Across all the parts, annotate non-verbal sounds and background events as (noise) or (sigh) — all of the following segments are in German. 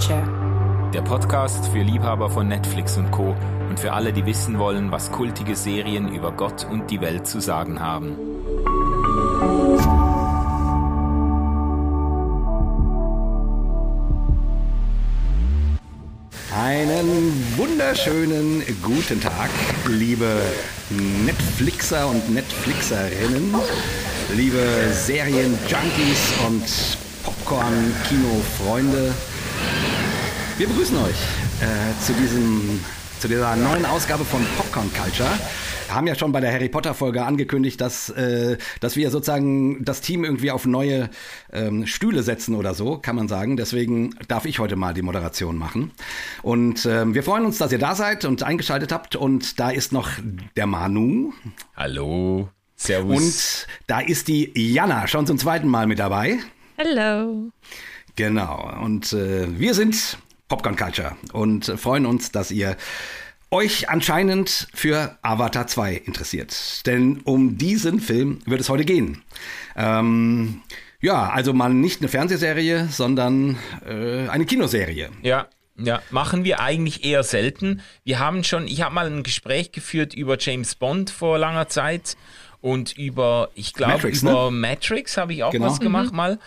Culture. Der Podcast für Liebhaber von Netflix und Co. und für alle, die wissen wollen, was kultige Serien über Gott und die Welt zu sagen haben. Einen wunderschönen guten Tag, liebe Netflixer und Netflixerinnen, liebe Serienjunkies und Popcorn-Kino-Freunde. Wir begrüßen euch äh, zu, diesem, zu dieser neuen Ausgabe von Popcorn Culture. Wir haben ja schon bei der Harry Potter Folge angekündigt, dass, äh, dass wir sozusagen das Team irgendwie auf neue ähm, Stühle setzen oder so, kann man sagen. Deswegen darf ich heute mal die Moderation machen. Und ähm, wir freuen uns, dass ihr da seid und eingeschaltet habt. Und da ist noch der Manu. Hallo. Servus. Und da ist die Jana schon zum zweiten Mal mit dabei. Hallo. Genau. Und äh, wir sind Popcorn Culture und freuen uns, dass ihr euch anscheinend für Avatar 2 interessiert. Denn um diesen Film wird es heute gehen. Ähm, ja, also mal nicht eine Fernsehserie, sondern äh, eine Kinoserie. Ja, ja, machen wir eigentlich eher selten. Wir haben schon, ich habe mal ein Gespräch geführt über James Bond vor langer Zeit und über, ich glaube, über ne? Matrix habe ich auch genau. was gemacht mhm. mal.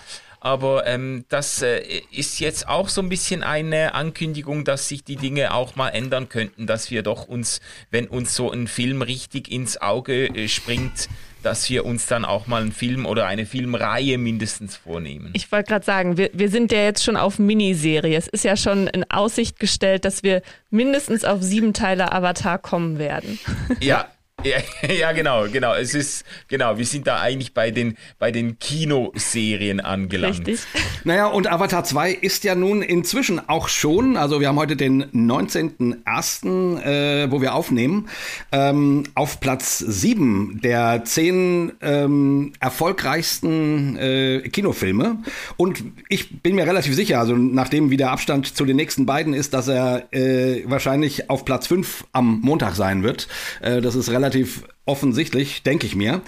Aber ähm, das äh, ist jetzt auch so ein bisschen eine Ankündigung, dass sich die Dinge auch mal ändern könnten, dass wir doch uns, wenn uns so ein Film richtig ins Auge äh, springt, dass wir uns dann auch mal einen Film oder eine Filmreihe mindestens vornehmen. Ich wollte gerade sagen, wir, wir sind ja jetzt schon auf Miniserie. Es ist ja schon in Aussicht gestellt, dass wir mindestens auf sieben Teile Avatar kommen werden. Ja, (laughs) Ja, ja, genau, genau. Es ist, genau, wir sind da eigentlich bei den, bei den Kinoserien angelangt. Richtig. Naja, und Avatar 2 ist ja nun inzwischen auch schon, also wir haben heute den 19.01., äh, wo wir aufnehmen, ähm, auf Platz 7 der 10 ähm, erfolgreichsten äh, Kinofilme. Und ich bin mir relativ sicher, also nachdem wie der Abstand zu den nächsten beiden ist, dass er äh, wahrscheinlich auf Platz 5 am Montag sein wird. Äh, das ist relativ relativ offensichtlich, denke ich mir.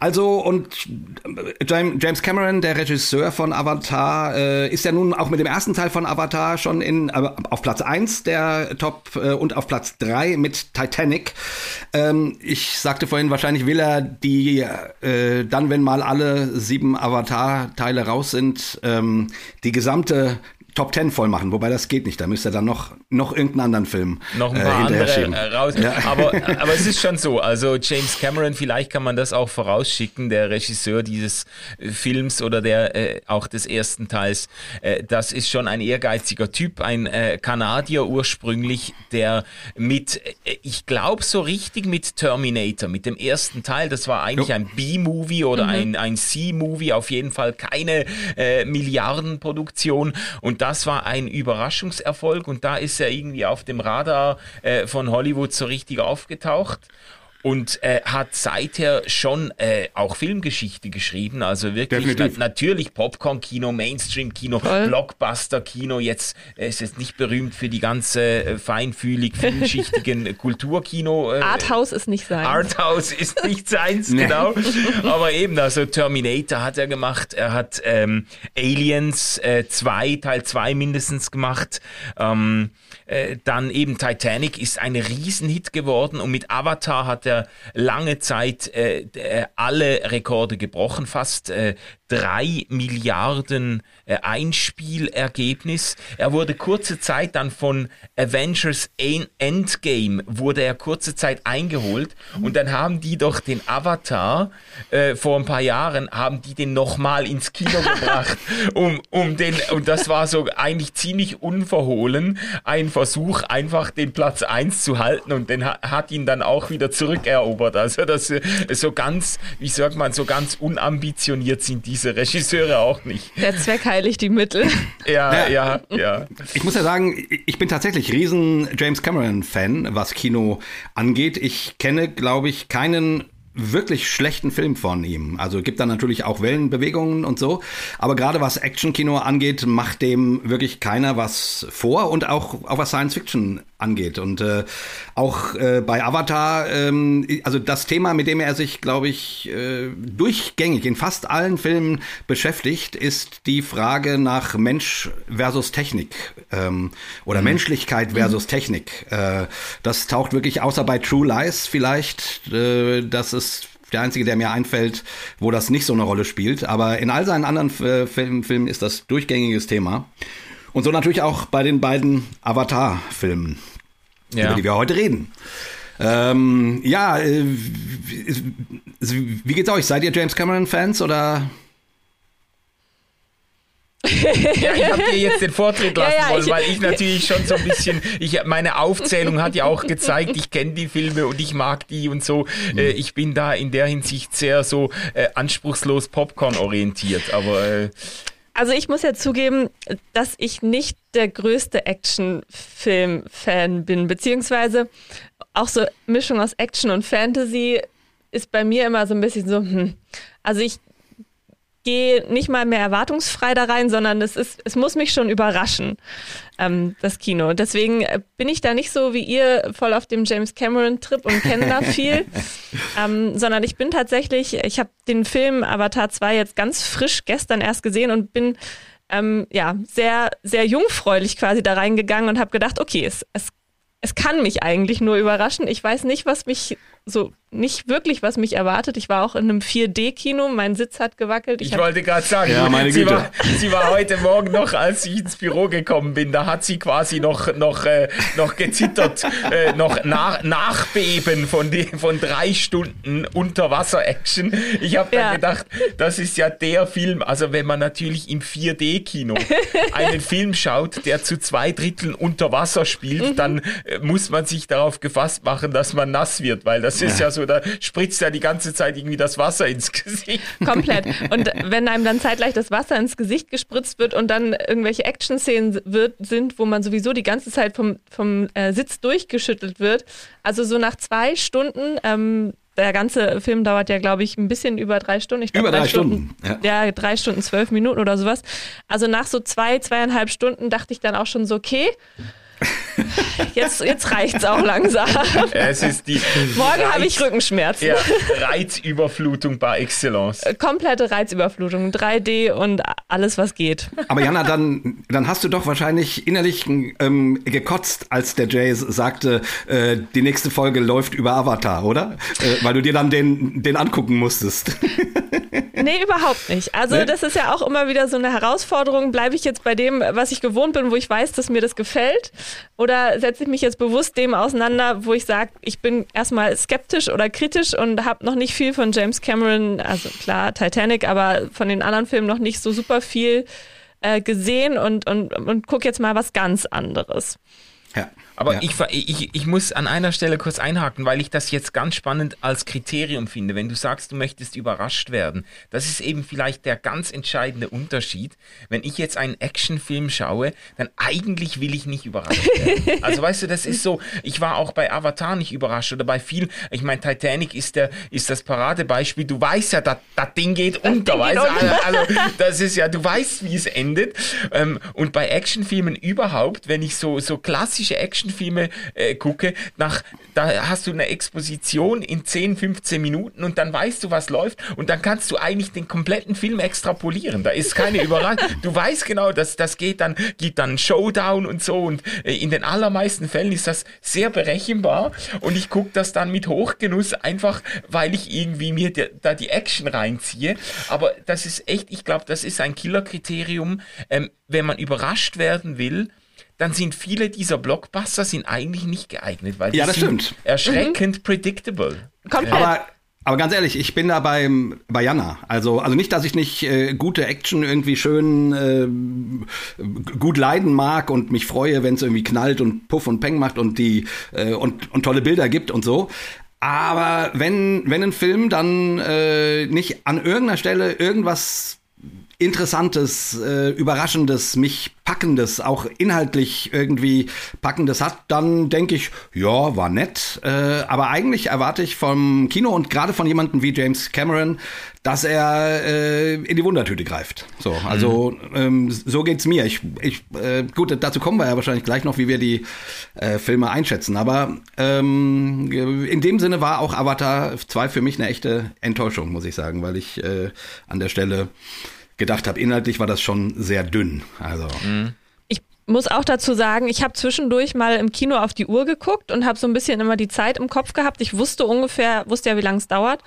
Also, und James Cameron, der Regisseur von Avatar, äh, ist ja nun auch mit dem ersten Teil von Avatar schon in, äh, auf Platz 1 der Top äh, und auf Platz 3 mit Titanic. Ähm, ich sagte vorhin, wahrscheinlich will er die äh, dann, wenn mal alle sieben Avatar-Teile raus sind, ähm, die gesamte Top Ten voll machen, wobei das geht nicht. Da müsste er dann noch, noch irgendeinen anderen Film noch ein äh, paar äh, andere schieben. raus. Ja. Aber, (laughs) aber es ist schon so. Also James Cameron, vielleicht kann man das auch vorausschicken, der Regisseur dieses äh, Films oder der äh, auch des ersten Teils. Äh, das ist schon ein ehrgeiziger Typ, ein äh, Kanadier ursprünglich, der mit, äh, ich glaube so richtig mit Terminator, mit dem ersten Teil, das war eigentlich jo. ein B-Movie oder mhm. ein, ein C-Movie, auf jeden Fall keine äh, Milliardenproduktion und das war ein Überraschungserfolg und da ist er irgendwie auf dem Radar äh, von Hollywood so richtig aufgetaucht und äh, hat seither schon äh, auch Filmgeschichte geschrieben, also wirklich na natürlich Popcorn-Kino, Mainstream-Kino, Blockbuster-Kino. Jetzt äh, ist es nicht berühmt für die ganze äh, feinfühlig (laughs) vielschichtigen Kulturkino. Äh, Arthouse ist nicht sein. Arthouse ist nicht seins, genau. Aber eben, also Terminator hat er gemacht, er hat ähm, Aliens 2, äh, Teil 2 mindestens gemacht. Ähm, äh, dann eben Titanic ist ein Riesenhit geworden und mit Avatar hat er lange Zeit äh, alle Rekorde gebrochen, fast äh, drei Milliarden äh, Einspielergebnis. Er wurde kurze Zeit dann von Avengers Endgame wurde er kurze Zeit eingeholt und dann haben die doch den Avatar äh, vor ein paar Jahren haben die den nochmal ins Kino (laughs) gebracht, um um den und das war so eigentlich ziemlich unverhohlen ein Versuch einfach den Platz eins zu halten und den hat, ihn dann auch wieder zurückerobert. Also das äh, so ganz, wie sagt man, so ganz unambitioniert sind diese diese Regisseure auch nicht. Der Zweck heiligt die Mittel. Ja, ja, ja. Ich muss ja sagen, ich bin tatsächlich riesen James Cameron-Fan, was Kino angeht. Ich kenne, glaube ich, keinen wirklich schlechten Film von ihm. Also gibt da natürlich auch Wellenbewegungen und so. Aber gerade was Actionkino angeht, macht dem wirklich keiner was vor. Und auch, auch was Science Fiction angeht. Und äh, auch äh, bei Avatar, ähm, also das Thema, mit dem er sich, glaube ich, äh, durchgängig in fast allen Filmen beschäftigt, ist die Frage nach Mensch versus Technik ähm, oder mhm. Menschlichkeit versus mhm. Technik. Äh, das taucht wirklich außer bei True Lies vielleicht. Äh, das ist der einzige, der mir einfällt, wo das nicht so eine Rolle spielt. Aber in all seinen anderen äh, Filmen, Filmen ist das durchgängiges Thema. Und so natürlich auch bei den beiden Avatar-Filmen, ja. über die wir heute reden. Ähm, ja, äh, wie geht's euch? Seid ihr James Cameron-Fans oder ja, ich habe dir jetzt den Vortritt lassen ja, ja, wollen, weil ich natürlich schon so ein bisschen, ich, meine Aufzählung hat ja auch gezeigt, ich kenne die Filme und ich mag die und so. Mhm. Äh, ich bin da in der Hinsicht sehr so äh, anspruchslos Popcorn orientiert, aber äh, also ich muss ja zugeben, dass ich nicht der größte Actionfilm-Fan bin, beziehungsweise auch so Mischung aus Action und Fantasy ist bei mir immer so ein bisschen so, hm. Also ich gehe nicht mal mehr erwartungsfrei da rein, sondern es ist, es muss mich schon überraschen, ähm, das Kino. Deswegen äh, bin ich da nicht so wie ihr voll auf dem James Cameron Trip und kenne da viel, (laughs) ähm, sondern ich bin tatsächlich, ich habe den Film Avatar 2 jetzt ganz frisch gestern erst gesehen und bin ähm, ja sehr, sehr jungfräulich quasi da reingegangen und habe gedacht, okay, es, es es kann mich eigentlich nur überraschen. Ich weiß nicht, was mich so nicht wirklich, was mich erwartet. Ich war auch in einem 4D-Kino, mein Sitz hat gewackelt. Ich, ich wollte gerade sagen, ja, meine sie, Güte. War, sie war heute Morgen noch, als ich ins Büro gekommen bin, da hat sie quasi noch, noch, äh, noch gezittert, äh, noch nach, nachbeben von, die, von drei Stunden Unterwasser-Action. Ich habe ja. dann gedacht, das ist ja der Film, also wenn man natürlich im 4D-Kino einen Film schaut, der zu zwei Dritteln unter Wasser spielt, mhm. dann äh, muss man sich darauf gefasst machen, dass man nass wird, weil das ist ja so, da spritzt ja die ganze Zeit irgendwie das Wasser ins Gesicht. Komplett. Und wenn einem dann zeitgleich das Wasser ins Gesicht gespritzt wird und dann irgendwelche Action-Szenen wird, sind, wo man sowieso die ganze Zeit vom, vom äh, Sitz durchgeschüttelt wird, also so nach zwei Stunden, ähm, der ganze Film dauert ja, glaube ich, ein bisschen über drei Stunden. Ich glaub, über drei, drei Stunden. Stunden. Ja. ja, drei Stunden, zwölf Minuten oder sowas. Also nach so zwei, zweieinhalb Stunden dachte ich dann auch schon so, okay, Jetzt, jetzt es auch langsam. Es ist die Morgen habe ich Rückenschmerzen. Ja, Reizüberflutung par excellence. Äh, komplette Reizüberflutung, 3D und alles, was geht. Aber Jana, dann, dann hast du doch wahrscheinlich innerlich ähm, gekotzt, als der Jay sagte, äh, die nächste Folge läuft über Avatar, oder? Äh, weil du dir dann den, den angucken musstest. (laughs) Nee, überhaupt nicht. Also nee? das ist ja auch immer wieder so eine Herausforderung. Bleibe ich jetzt bei dem, was ich gewohnt bin, wo ich weiß, dass mir das gefällt? Oder setze ich mich jetzt bewusst dem auseinander, wo ich sage, ich bin erstmal skeptisch oder kritisch und habe noch nicht viel von James Cameron, also klar Titanic, aber von den anderen Filmen noch nicht so super viel äh, gesehen und, und, und gucke jetzt mal was ganz anderes. Ja. Aber ja. ich, ich, ich muss an einer Stelle kurz einhaken, weil ich das jetzt ganz spannend als Kriterium finde. Wenn du sagst, du möchtest überrascht werden, das ist eben vielleicht der ganz entscheidende Unterschied. Wenn ich jetzt einen Actionfilm schaue, dann eigentlich will ich nicht überrascht werden. (laughs) Also weißt du, das ist so, ich war auch bei Avatar nicht überrascht oder bei vielen, ich meine, Titanic ist, der, ist das Paradebeispiel. Du weißt ja, das Ding geht das unter, Ding weißt du? Also, also, das ist ja, du weißt, wie es endet. Ähm, und bei Actionfilmen überhaupt, wenn ich so, so klassische Actionfilme Actionfilme äh, gucke, nach, da hast du eine Exposition in 10, 15 Minuten und dann weißt du, was läuft und dann kannst du eigentlich den kompletten Film extrapolieren. Da ist keine (laughs) Überraschung. Du weißt genau, dass das geht dann, gibt dann Showdown und so und äh, in den allermeisten Fällen ist das sehr berechenbar und ich gucke das dann mit Hochgenuss einfach, weil ich irgendwie mir die, da die Action reinziehe. Aber das ist echt, ich glaube, das ist ein Killerkriterium, ähm, wenn man überrascht werden will, dann sind viele dieser Blockbuster sind eigentlich nicht geeignet, weil ja, das sind stimmt. erschreckend mhm. predictable. Komplett. Aber aber ganz ehrlich, ich bin da beim, bei Jana. Also, also nicht, dass ich nicht äh, gute Action irgendwie schön äh, gut leiden mag und mich freue, wenn es irgendwie knallt und Puff und Peng macht und die äh, und, und tolle Bilder gibt und so. Aber wenn, wenn ein Film dann äh, nicht an irgendeiner Stelle irgendwas Interessantes, äh, Überraschendes, mich Packendes, auch inhaltlich irgendwie Packendes hat, dann denke ich, ja, war nett. Äh, aber eigentlich erwarte ich vom Kino und gerade von jemandem wie James Cameron, dass er äh, in die Wundertüte greift. So, also mhm. ähm, so geht's mir. Ich, ich, äh, gut, dazu kommen wir ja wahrscheinlich gleich noch, wie wir die äh, Filme einschätzen. Aber ähm, in dem Sinne war auch Avatar 2 für mich eine echte Enttäuschung, muss ich sagen, weil ich äh, an der Stelle gedacht habe, inhaltlich war das schon sehr dünn. Also. Mhm muss auch dazu sagen, ich habe zwischendurch mal im Kino auf die Uhr geguckt und habe so ein bisschen immer die Zeit im Kopf gehabt. Ich wusste ungefähr, wusste ja, wie lange es dauert.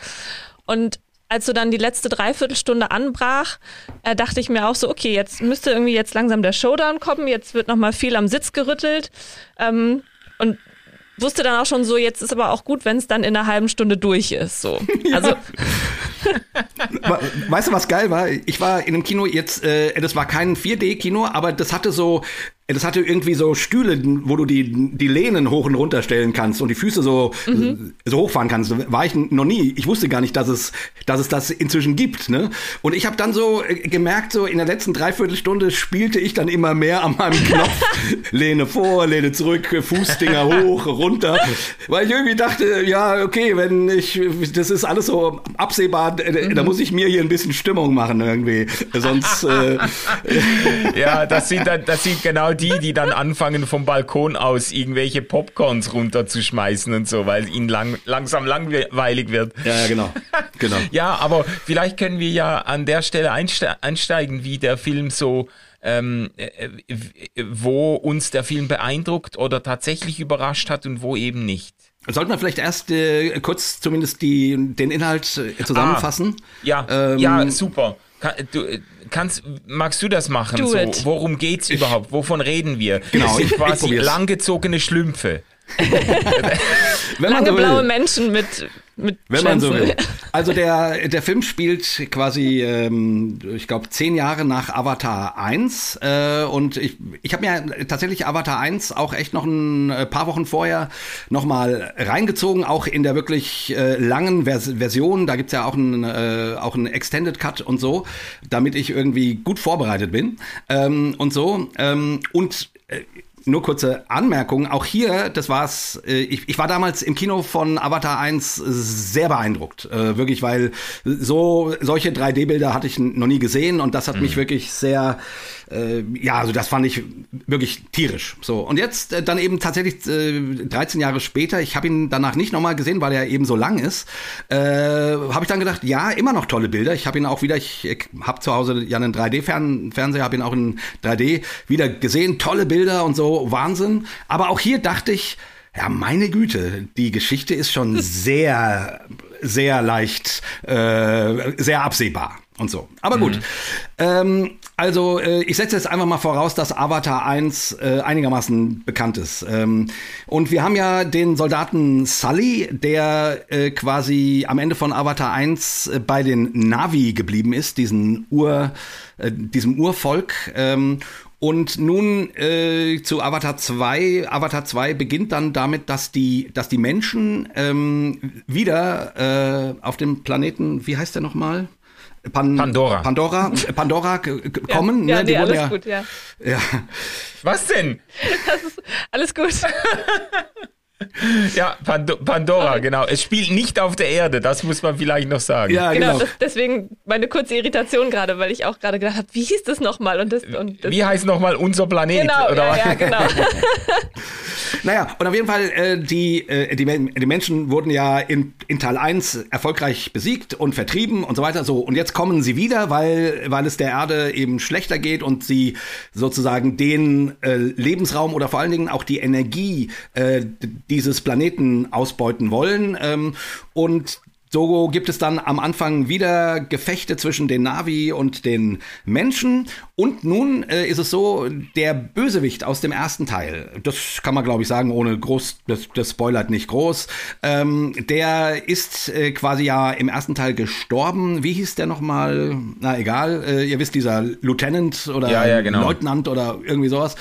Und als so dann die letzte Dreiviertelstunde anbrach, äh, dachte ich mir auch so, okay, jetzt müsste irgendwie jetzt langsam der Showdown kommen, jetzt wird nochmal viel am Sitz gerüttelt. Ähm, und wusste dann auch schon so, jetzt ist aber auch gut, wenn es dann in einer halben Stunde durch ist. So. (laughs) Ja. Also. (laughs) weißt du, was geil war? Ich war in einem Kino jetzt, äh, das war kein 4D-Kino, aber das hatte so das hatte irgendwie so Stühle, wo du die, die Lehnen hoch und runter stellen kannst und die Füße so, mhm. so hochfahren kannst. War ich noch nie. Ich wusste gar nicht, dass es, dass es das inzwischen gibt. Ne? Und ich habe dann so äh, gemerkt, so in der letzten Dreiviertelstunde spielte ich dann immer mehr an meinem (laughs) Knopf. Lehne vor, Lehne zurück, Fußdinger (laughs) hoch, runter. Weil ich irgendwie dachte, ja, okay, wenn ich, das ist alles so absehbar, mhm. da muss ich mir hier ein bisschen Stimmung machen irgendwie. Sonst. äh, (laughs) ja, das sieht, das sieht genau die, die dann anfangen vom Balkon aus irgendwelche Popcorns runterzuschmeißen und so, weil ihnen lang, langsam langweilig wird. Ja, ja, genau. genau. (laughs) ja, aber vielleicht können wir ja an der Stelle einste einsteigen, wie der Film so ähm, äh, wo uns der Film beeindruckt oder tatsächlich überrascht hat und wo eben nicht. Sollten wir vielleicht erst äh, kurz zumindest die, den Inhalt äh, zusammenfassen? Ah, ja, ähm, ja, super. Du, äh, kannst, magst du das machen? Do so, it. worum geht's überhaupt? Wovon reden wir? Genau, das sind quasi langgezogene Schlümpfe. (laughs) (laughs) Lange so blaue Menschen mit, mit Wenn Schwänzen. man so will. (laughs) Also der, der Film spielt quasi, ähm, ich glaube, zehn Jahre nach Avatar 1. Äh, und ich, ich habe mir tatsächlich Avatar 1 auch echt noch ein äh, paar Wochen vorher nochmal reingezogen, auch in der wirklich äh, langen Vers Version. Da gibt's ja auch einen, äh, auch einen Extended Cut und so, damit ich irgendwie gut vorbereitet bin. Ähm, und so. Ähm, und äh, nur kurze Anmerkung. Auch hier, das war's. Äh, ich, ich war damals im Kino von Avatar 1 sehr beeindruckt. Äh, wirklich, weil so solche 3D-Bilder hatte ich noch nie gesehen und das hat mhm. mich wirklich sehr äh, ja, also das fand ich wirklich tierisch. So und jetzt äh, dann eben tatsächlich äh, 13 Jahre später, ich habe ihn danach nicht nochmal gesehen, weil er eben so lang ist, äh, habe ich dann gedacht, ja, immer noch tolle Bilder. Ich habe ihn auch wieder, ich, ich habe zu Hause ja einen 3D-Fernseher, habe ihn auch in 3D wieder gesehen, tolle Bilder und so, Wahnsinn. Aber auch hier dachte ich, ja, meine Güte, die Geschichte ist schon sehr, sehr leicht, äh, sehr absehbar und so. Aber gut. Mhm. Ähm, also, äh, ich setze jetzt einfach mal voraus, dass Avatar 1 äh, einigermaßen bekannt ist. Ähm, und wir haben ja den Soldaten Sully, der äh, quasi am Ende von Avatar 1 äh, bei den Navi geblieben ist, diesen Ur, äh, diesem Urvolk. Ähm, und nun äh, zu Avatar 2. Avatar 2 beginnt dann damit, dass die, dass die Menschen ähm, wieder äh, auf dem Planeten, wie heißt der nochmal? Pan Pandora. Pandora, Pandora (laughs) kommen. Ja, ne? nee, alles ja, gut, ja. ja. Was denn? (laughs) Das ist alles gut. (laughs) (laughs) Ja, Pando Pandora, genau. Es spielt nicht auf der Erde, das muss man vielleicht noch sagen. Ja, genau. genau. Das, deswegen meine kurze Irritation gerade, weil ich auch gerade gedacht habe, wie hieß das nochmal? Und das, und das wie heißt nochmal unser Planet? Genau, oder? Ja, ja, genau. (laughs) naja, und auf jeden Fall, äh, die, äh, die, die Menschen wurden ja in, in Teil 1 erfolgreich besiegt und vertrieben und so weiter. So, und jetzt kommen sie wieder, weil, weil es der Erde eben schlechter geht und sie sozusagen den äh, Lebensraum oder vor allen Dingen auch die Energie, äh, dieses Planeten ausbeuten wollen. Ähm, und so gibt es dann am Anfang wieder Gefechte zwischen den Navi und den Menschen. Und nun äh, ist es so, der Bösewicht aus dem ersten Teil, das kann man glaube ich sagen, ohne groß, das, das spoilert nicht groß, ähm, der ist äh, quasi ja im ersten Teil gestorben. Wie hieß der nochmal? Na egal, äh, ihr wisst, dieser Lieutenant oder ja, ja, genau. Leutnant oder irgendwie sowas.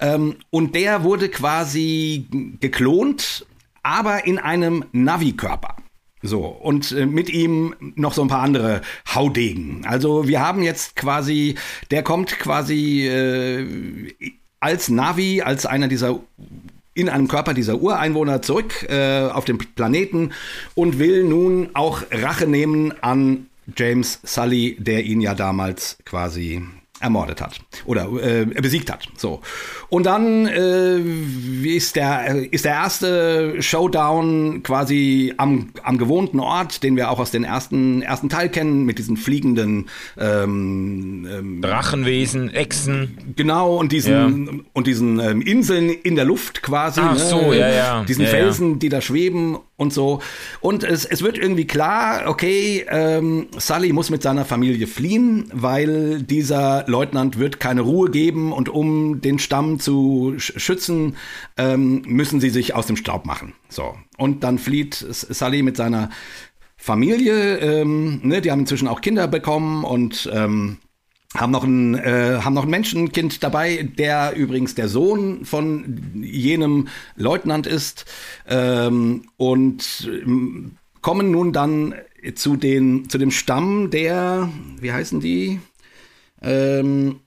Ähm, und der wurde quasi geklont, aber in einem Navi-Körper. So, und äh, mit ihm noch so ein paar andere Haudegen. Also wir haben jetzt quasi, der kommt quasi äh, als Navi, als einer dieser in einem Körper dieser Ureinwohner zurück äh, auf den Planeten und will nun auch Rache nehmen an James Sully, der ihn ja damals quasi ermordet hat oder äh, besiegt hat. So. Und dann äh, ist, der, ist der erste Showdown quasi am, am gewohnten Ort, den wir auch aus dem ersten, ersten Teil kennen, mit diesen fliegenden ähm, ähm, Drachenwesen, Echsen. Genau, und diesen, ja. und diesen ähm, Inseln in der Luft quasi. Ach ne? so, ja, ja. Diesen ja, Felsen, die da schweben und so. Und es, es wird irgendwie klar, okay, ähm, Sully muss mit seiner Familie fliehen, weil dieser Leutnant wird keine Ruhe geben und um den Stamm zu schützen, ähm, müssen sie sich aus dem Staub machen. So. Und dann flieht Sully mit seiner Familie, ähm, ne, die haben inzwischen auch Kinder bekommen und ähm, haben noch ein äh, haben noch ein Menschenkind dabei, der übrigens der Sohn von jenem Leutnant ist. Ähm, und ähm, kommen nun dann zu den zu dem Stamm der wie heißen die? Ähm,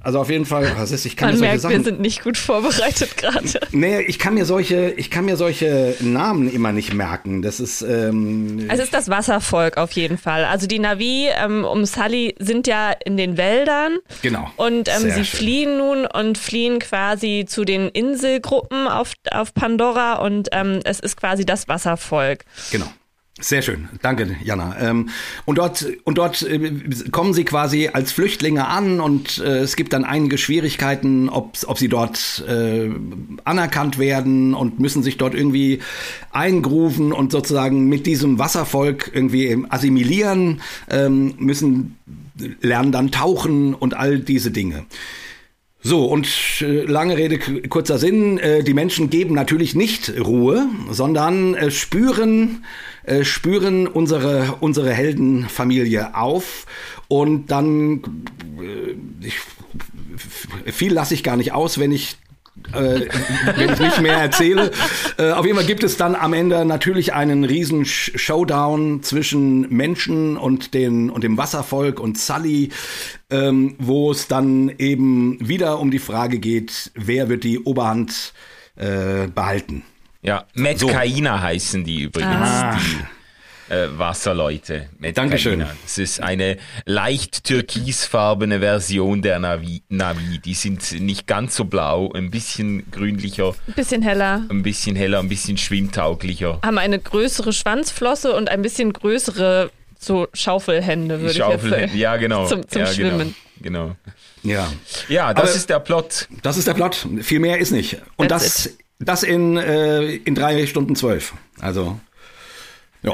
also auf jeden Fall, was ist, ich kann Man mir merkt, solche Sachen, wir sind nicht gut vorbereitet gerade. Nee, ich kann mir solche, ich kann mir solche Namen immer nicht merken. Das ist. Ähm, es ist das Wasservolk auf jeden Fall. Also die Navi ähm, um Sully sind ja in den Wäldern. Genau. Und ähm, sie schön. fliehen nun und fliehen quasi zu den Inselgruppen auf, auf Pandora und ähm, es ist quasi das Wasservolk. Genau. Sehr schön, danke, Jana. Ähm, und dort und dort äh, kommen sie quasi als Flüchtlinge an und äh, es gibt dann einige Schwierigkeiten, ob, ob sie dort äh, anerkannt werden und müssen sich dort irgendwie eingrooven und sozusagen mit diesem Wasservolk irgendwie assimilieren, ähm, müssen lernen dann tauchen und all diese Dinge. So, und äh, lange Rede, kurzer Sinn, äh, die Menschen geben natürlich nicht Ruhe, sondern äh, spüren, äh, spüren unsere, unsere Heldenfamilie auf. Und dann, äh, ich, viel lasse ich gar nicht aus, wenn ich äh, (laughs) wenn ich nicht mehr erzähle. Äh, auf jeden Fall gibt es dann am Ende natürlich einen riesen Showdown zwischen Menschen und, den, und dem Wasservolk und Sully, ähm, wo es dann eben wieder um die Frage geht, wer wird die Oberhand äh, behalten. Ja, Metkaina so. heißen die übrigens. Ah. Die äh, Wasserleute. Dankeschön. Es ist eine leicht türkisfarbene Version der Navi, Navi. Die sind nicht ganz so blau, ein bisschen grünlicher. Ein bisschen heller. Ein bisschen heller, ein bisschen schwimmtauglicher. Haben eine größere Schwanzflosse und ein bisschen größere so Schaufelhände, würde Schaufelhände, ich jetzt sagen. Ja, genau. Zum, zum ja, Schwimmen. Genau. genau. Ja. Ja, das Aber ist der Plot. Das ist der Plot. Viel mehr ist nicht. Und That's das, it. das in, äh, in drei Stunden zwölf. Also ja.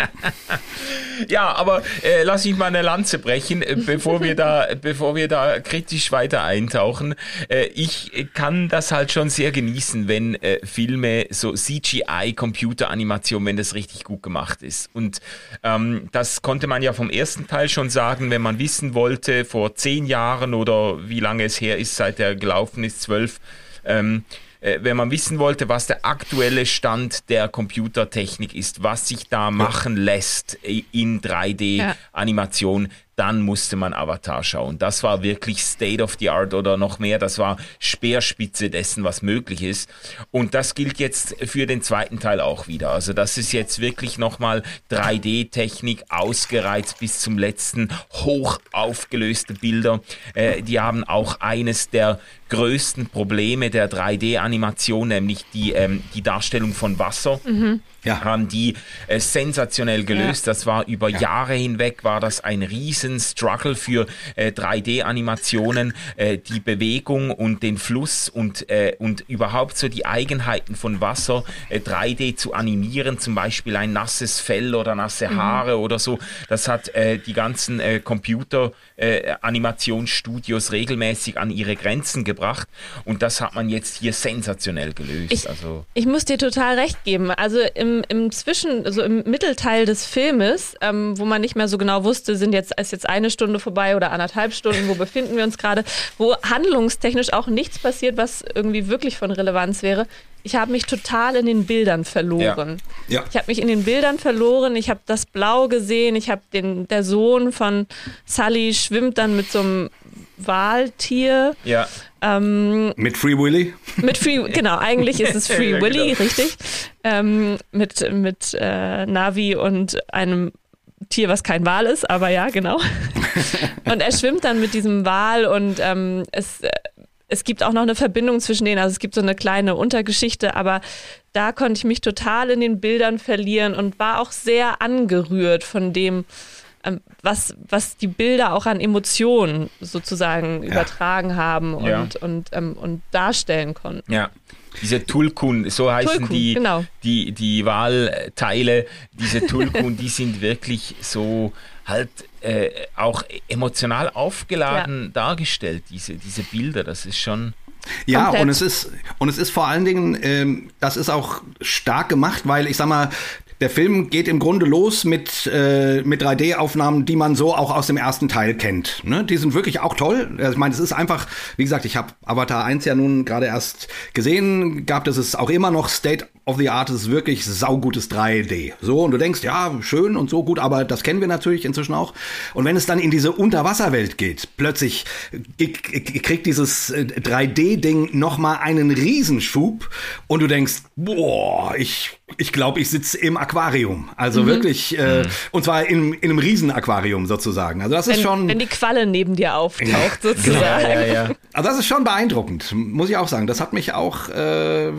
(laughs) ja, aber äh, lass ich mal eine Lanze brechen, äh, bevor wir da, (laughs) bevor wir da kritisch weiter eintauchen. Äh, ich kann das halt schon sehr genießen, wenn äh, Filme so CGI-Computeranimation, wenn das richtig gut gemacht ist. Und ähm, das konnte man ja vom ersten Teil schon sagen, wenn man wissen wollte, vor zehn Jahren oder wie lange es her ist, seit er gelaufen ist, zwölf. Ähm, äh, wenn man wissen wollte, was der aktuelle Stand der Computertechnik ist, was sich da machen lässt in 3D-Animation, dann musste man Avatar schauen. Das war wirklich State of the Art oder noch mehr. Das war Speerspitze dessen, was möglich ist. Und das gilt jetzt für den zweiten Teil auch wieder. Also das ist jetzt wirklich nochmal 3D-Technik ausgereizt bis zum letzten, hoch aufgelöste Bilder. Äh, die haben auch eines der größten Probleme der 3D-Animation, nämlich die, ähm, die Darstellung von Wasser. Mhm ja. haben die äh, sensationell gelöst. Ja. Das war über ja. Jahre hinweg war das ein riesen Struggle für äh, 3D-Animationen, äh, die Bewegung und den Fluss und äh, und überhaupt so die Eigenheiten von Wasser 3D äh, zu animieren, zum Beispiel ein nasses Fell oder nasse mhm. Haare mhm. oder so. Das hat äh, die ganzen Computer Animationsstudios regelmäßig an ihre Grenzen gebracht und das hat man jetzt hier sensationell gelöst. Ich, also ich muss dir total recht geben. Also im im, Zwischen, also im Mittelteil des Filmes, ähm, wo man nicht mehr so genau wusste, sind jetzt, ist jetzt eine Stunde vorbei oder anderthalb Stunden, wo befinden wir uns gerade, wo handlungstechnisch auch nichts passiert, was irgendwie wirklich von Relevanz wäre. Ich habe mich total in den Bildern verloren. Ja. ja. Ich habe mich in den Bildern verloren. Ich habe das Blau gesehen. Ich habe den der Sohn von Sully schwimmt dann mit so einem Waltier. Ja. Ähm, mit Free Willy? Mit Free, (laughs) genau, eigentlich ist es Free ja, Willy, genau. richtig. Ähm, mit mit äh, Navi und einem Tier, was kein Wal ist, aber ja, genau. (laughs) und er schwimmt dann mit diesem Wal und ähm, es, äh, es gibt auch noch eine Verbindung zwischen denen. Also es gibt so eine kleine Untergeschichte, aber da konnte ich mich total in den Bildern verlieren und war auch sehr angerührt von dem, ähm, was, was die Bilder auch an Emotionen sozusagen ja. übertragen haben und, ja. und, ähm, und darstellen konnten. Ja. Diese Tulkun, so heißen Tulkun, die, genau. die, die Wahlteile, diese Tulkun, die sind wirklich so halt äh, auch emotional aufgeladen ja. dargestellt, diese, diese Bilder. Das ist schon. Ja, Komplett. und es ist und es ist vor allen Dingen, ähm, das ist auch stark gemacht, weil ich sag mal, der Film geht im Grunde los mit, äh, mit 3D-Aufnahmen, die man so auch aus dem ersten Teil kennt. Ne? Die sind wirklich auch toll. Also ich meine, es ist einfach, wie gesagt, ich habe Avatar 1 ja nun gerade erst gesehen gehabt. Es auch immer noch State of the Art. Ist wirklich saugutes 3D. So, und du denkst, ja, schön und so gut, aber das kennen wir natürlich inzwischen auch. Und wenn es dann in diese Unterwasserwelt geht, plötzlich kriegt dieses 3D-Ding äh, nochmal einen Riesenschub und du denkst, boah, ich ich glaube, ich sitze im Aquarium. Also mhm. wirklich, äh, mhm. und zwar in, in einem Riesenaquarium sozusagen. Also das wenn, ist schon. Wenn die Qualle neben dir auftaucht, ja, sozusagen. Ja, ja, ja. Also das ist schon beeindruckend, muss ich auch sagen. Das hat mich auch, äh,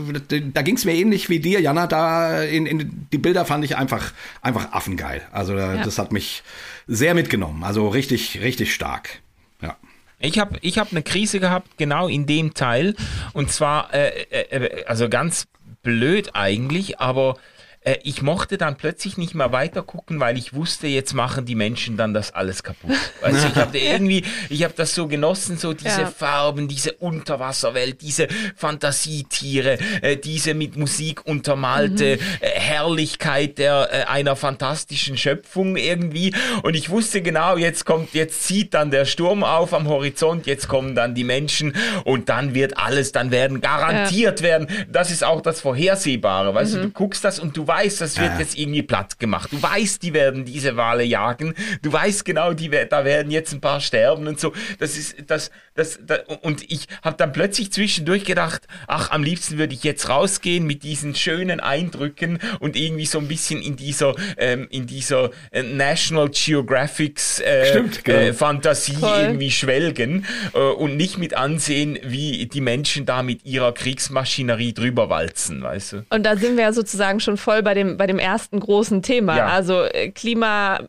da ging es mir ähnlich wie dir, Jana. Da in, in die Bilder fand ich einfach, einfach affengeil. Also ja. das hat mich sehr mitgenommen. Also richtig, richtig stark. Ja. Ich habe ich hab eine Krise gehabt, genau in dem Teil. Und zwar, äh, äh, äh also ganz blöd eigentlich, aber äh, ich mochte dann plötzlich nicht mehr weiter gucken, weil ich wusste, jetzt machen die Menschen dann das alles kaputt. Du, ich habe (laughs) irgendwie, ich habe das so genossen, so diese ja. Farben, diese Unterwasserwelt, diese Fantasietiere, äh, diese mit Musik untermalte mhm. äh, Herrlichkeit der äh, einer fantastischen Schöpfung irgendwie. Und ich wusste genau, jetzt kommt, jetzt zieht dann der Sturm auf am Horizont, jetzt kommen dann die Menschen und dann wird alles, dann werden garantiert ja. werden. Das ist auch das Vorhersehbare, weißt mhm. du, du guckst das und du weißt, das wird ja. jetzt irgendwie platt gemacht. Du weißt, die werden diese Wale jagen. Du weißt genau, die, da werden jetzt ein paar sterben und so. Das ist, das, das, das und ich habe dann plötzlich zwischendurch gedacht, ach, am liebsten würde ich jetzt rausgehen mit diesen schönen Eindrücken und irgendwie so ein bisschen in dieser, ähm, in dieser äh, National Geographics äh, Stimmt, genau. äh, Fantasie Voll. irgendwie schwelgen äh, und nicht mit ansehen, wie die Menschen da mit ihrer Kriegsmaschinerie drüber walzen, weißt du? Und da sind wir ja sozusagen schon voll bei dem, bei dem ersten großen Thema. Ja. Also äh, Klima,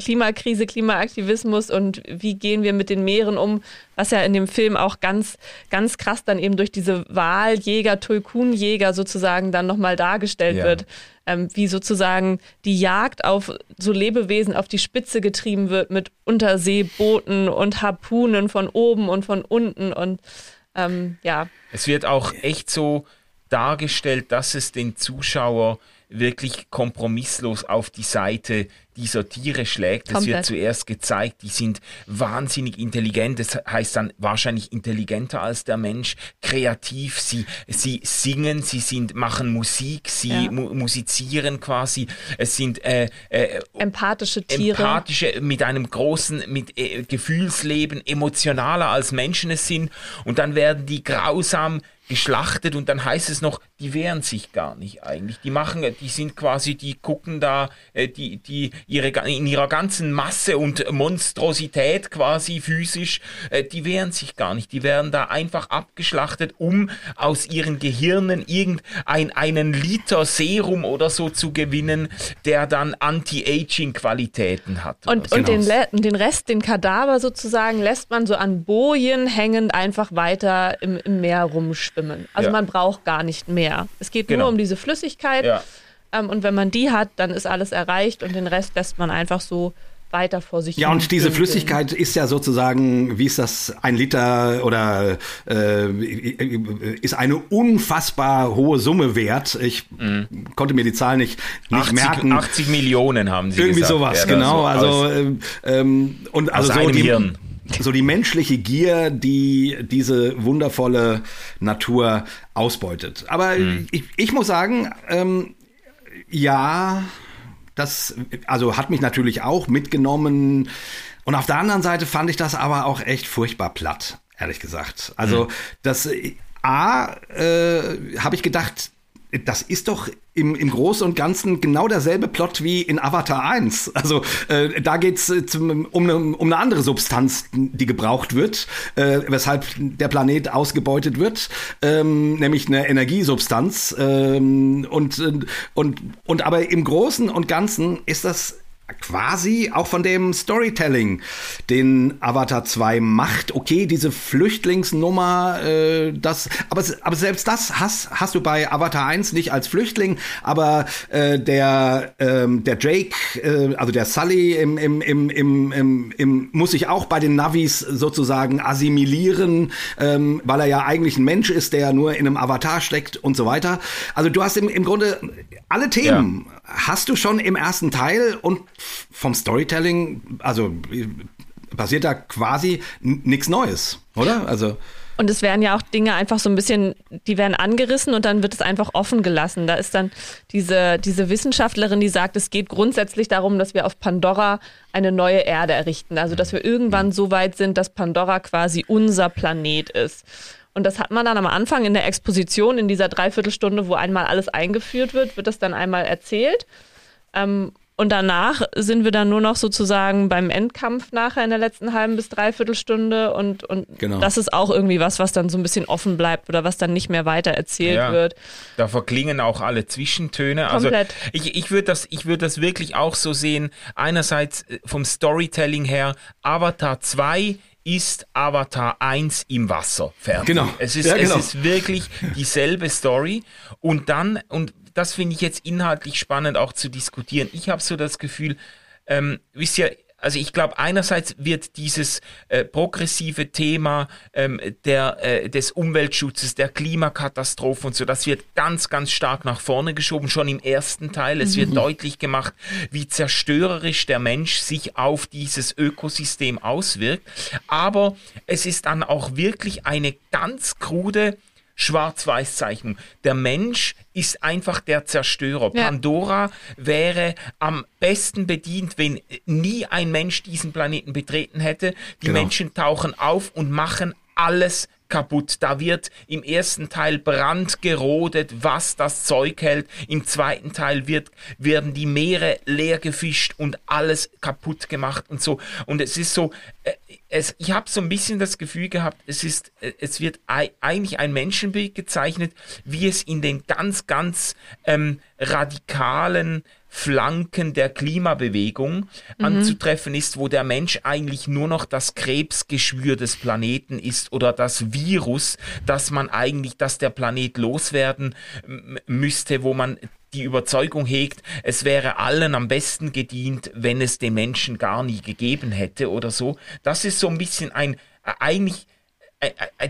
Klimakrise, Klimaaktivismus und wie gehen wir mit den Meeren um, was ja in dem Film auch ganz, ganz krass dann eben durch diese Wahljäger, Tulkunjäger sozusagen dann nochmal dargestellt ja. wird. Ähm, wie sozusagen die Jagd auf so Lebewesen auf die Spitze getrieben wird mit Unterseebooten und Harpunen von oben und von unten und ähm, ja. Es wird auch echt so dargestellt, dass es den Zuschauer wirklich kompromisslos auf die Seite dieser Tiere schlägt. Es wird zuerst gezeigt, die sind wahnsinnig intelligent. Das heißt dann wahrscheinlich intelligenter als der Mensch, kreativ. Sie, sie singen, sie sind, machen Musik, sie ja. mu musizieren quasi. Es sind äh, äh, empathische Tiere. Empathische mit einem großen, mit äh, Gefühlsleben, emotionaler als Menschen es sind. Und dann werden die grausam geschlachtet und dann heißt es noch, die wehren sich gar nicht eigentlich. Die machen, die sind quasi, die gucken da, äh, die, die ihre, in ihrer ganzen Masse und Monstrosität quasi physisch, äh, die wehren sich gar nicht. Die werden da einfach abgeschlachtet, um aus ihren Gehirnen irgendeinen einen Liter Serum oder so zu gewinnen, der dann Anti-Aging-Qualitäten hat. Und, und den, den Rest, den Kadaver sozusagen, lässt man so an Bojen hängend einfach weiter im, im Meer rumschwimmen. Also ja. man braucht gar nicht mehr. Es geht genau. nur um diese Flüssigkeit. Ja. Ähm, und wenn man die hat, dann ist alles erreicht und den Rest lässt man einfach so weiter vor sich Ja, und diese Flüssigkeit ist ja sozusagen, wie ist das, ein Liter oder äh, ist eine unfassbar hohe Summe wert. Ich mhm. konnte mir die Zahl nicht, nicht 80, merken. 80 Millionen haben sie Irgendwie gesagt. sowas, genau. So also, ähm, ähm, und also so die, Hirn. So die menschliche Gier, die diese wundervolle Natur ausbeutet. Aber mhm. ich, ich muss sagen, ähm, ja, das also hat mich natürlich auch mitgenommen. Und auf der anderen Seite fand ich das aber auch echt furchtbar platt, ehrlich gesagt. Also mhm. das A äh, habe ich gedacht, das ist doch im, im Großen und Ganzen genau derselbe Plot wie in Avatar 1. Also äh, da geht's äh, zum, um, eine, um eine andere Substanz, die gebraucht wird, äh, weshalb der Planet ausgebeutet wird, ähm, nämlich eine Energiesubstanz. Ähm, und, und, und aber im Großen und Ganzen ist das quasi auch von dem Storytelling, den Avatar 2 macht. Okay, diese Flüchtlingsnummer, äh, das, aber, aber selbst das hast, hast du bei Avatar 1 nicht als Flüchtling, aber äh, der, ähm, der Jake, äh, also der Sully im, im, im, im, im, im, muss sich auch bei den Navis sozusagen assimilieren, ähm, weil er ja eigentlich ein Mensch ist, der nur in einem Avatar steckt und so weiter. Also du hast im, im Grunde alle Themen ja. Hast du schon im ersten Teil und vom Storytelling, also passiert da quasi nichts Neues, oder? Also und es werden ja auch Dinge einfach so ein bisschen, die werden angerissen und dann wird es einfach offen gelassen. Da ist dann diese, diese Wissenschaftlerin, die sagt, es geht grundsätzlich darum, dass wir auf Pandora eine neue Erde errichten. Also dass wir irgendwann so weit sind, dass Pandora quasi unser Planet ist. Und das hat man dann am Anfang in der Exposition, in dieser Dreiviertelstunde, wo einmal alles eingeführt wird, wird das dann einmal erzählt. Ähm, und danach sind wir dann nur noch sozusagen beim Endkampf nachher in der letzten halben bis dreiviertel Stunde und, und genau. das ist auch irgendwie was, was dann so ein bisschen offen bleibt oder was dann nicht mehr weiter erzählt ja, wird. Da verklingen auch alle Zwischentöne. Also Komplett. Also ich, ich würde das, ich würde das wirklich auch so sehen. Einerseits äh, vom Storytelling her, Avatar 2 ist Avatar 1 im Wasser. Fertig. Genau. Es ist, ja, genau. es ist wirklich dieselbe Story. Und dann, und das finde ich jetzt inhaltlich spannend auch zu diskutieren. Ich habe so das Gefühl, ähm, wisst ihr, also ich glaube, einerseits wird dieses äh, progressive Thema ähm, der, äh, des Umweltschutzes, der Klimakatastrophe und so, das wird ganz, ganz stark nach vorne geschoben, schon im ersten Teil. Es wird mhm. deutlich gemacht, wie zerstörerisch der Mensch sich auf dieses Ökosystem auswirkt. Aber es ist dann auch wirklich eine ganz krude Schwarz-Weiß-Zeichnung. Der Mensch ist einfach der Zerstörer. Ja. Pandora wäre am besten bedient, wenn nie ein Mensch diesen Planeten betreten hätte. Die genau. Menschen tauchen auf und machen alles kaputt. Da wird im ersten Teil Brand gerodet, was das Zeug hält. Im zweiten Teil wird, werden die Meere leer gefischt und alles kaputt gemacht und so. Und es ist so, äh, es, ich habe so ein bisschen das Gefühl gehabt, es ist, äh, es wird eigentlich ein Menschenbild gezeichnet, wie es in den ganz, ganz ähm, radikalen Flanken der Klimabewegung mhm. anzutreffen ist, wo der Mensch eigentlich nur noch das Krebsgeschwür des Planeten ist oder das Virus, dass man eigentlich, dass der Planet loswerden müsste, wo man die Überzeugung hegt, es wäre allen am besten gedient, wenn es den Menschen gar nie gegeben hätte oder so. Das ist so ein bisschen ein äh, eigentlich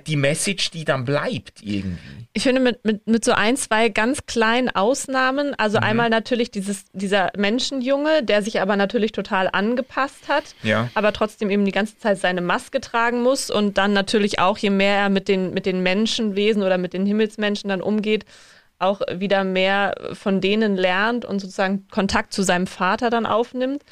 die Message, die dann bleibt irgendwie. Ich finde mit, mit, mit so ein, zwei ganz kleinen Ausnahmen, also mhm. einmal natürlich dieses, dieser Menschenjunge, der sich aber natürlich total angepasst hat, ja. aber trotzdem eben die ganze Zeit seine Maske tragen muss und dann natürlich auch, je mehr er mit den, mit den Menschenwesen oder mit den Himmelsmenschen dann umgeht, auch wieder mehr von denen lernt und sozusagen Kontakt zu seinem Vater dann aufnimmt.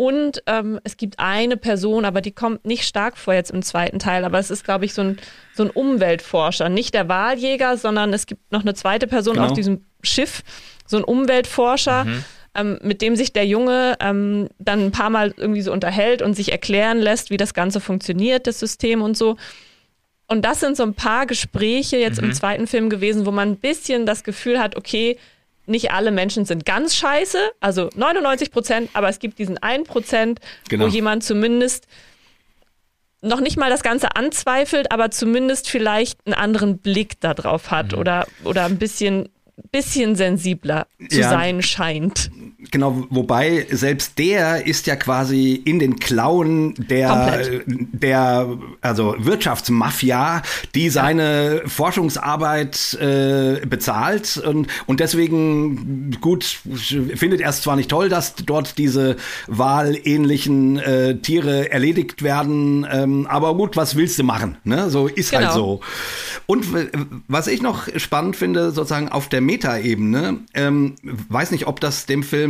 Und ähm, es gibt eine Person, aber die kommt nicht stark vor jetzt im zweiten Teil, aber es ist, glaube ich, so ein, so ein Umweltforscher. Nicht der Wahljäger, sondern es gibt noch eine zweite Person genau. auf diesem Schiff, so ein Umweltforscher. Mhm. Ähm, mit dem sich der Junge ähm, dann ein paar Mal irgendwie so unterhält und sich erklären lässt, wie das Ganze funktioniert, das System und so. Und das sind so ein paar Gespräche jetzt mhm. im zweiten Film gewesen, wo man ein bisschen das Gefühl hat, okay, nicht alle Menschen sind ganz scheiße, also 99 Prozent, aber es gibt diesen 1 Prozent, genau. wo jemand zumindest noch nicht mal das Ganze anzweifelt, aber zumindest vielleicht einen anderen Blick darauf hat mhm. oder, oder ein bisschen bisschen sensibler zu ja, sein scheint. Genau, wobei selbst der ist ja quasi in den Klauen der, der also Wirtschaftsmafia, die seine ja. Forschungsarbeit äh, bezahlt und, und deswegen gut findet er es zwar nicht toll, dass dort diese wahlähnlichen äh, Tiere erledigt werden, ähm, aber gut, was willst du machen? Ne? So ist halt genau. halt so. Und was ich noch spannend finde, sozusagen auf der Metaebene, ähm, weiß nicht, ob das dem Film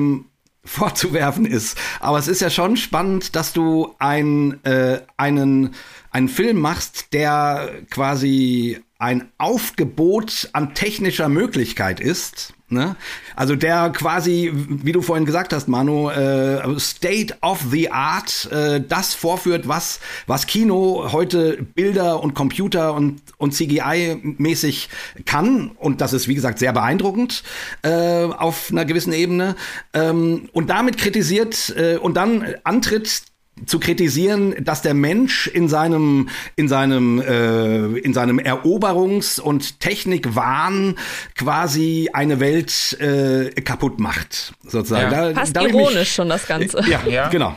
vorzuwerfen ist, aber es ist ja schon spannend, dass du ein, äh, einen, einen Film machst, der quasi ein Aufgebot an technischer Möglichkeit ist, Ne? Also der quasi, wie du vorhin gesagt hast, Manu, äh, State of the Art, äh, das vorführt, was, was Kino heute Bilder und Computer und, und CGI-mäßig kann. Und das ist, wie gesagt, sehr beeindruckend äh, auf einer gewissen Ebene. Ähm, und damit kritisiert äh, und dann antritt zu kritisieren, dass der Mensch in seinem in seinem äh, in seinem Eroberungs- und Technikwahn quasi eine Welt äh, kaputt macht, sozusagen. Ja. Da, Fast da ironisch mich, schon das Ganze. Ja, ja. genau.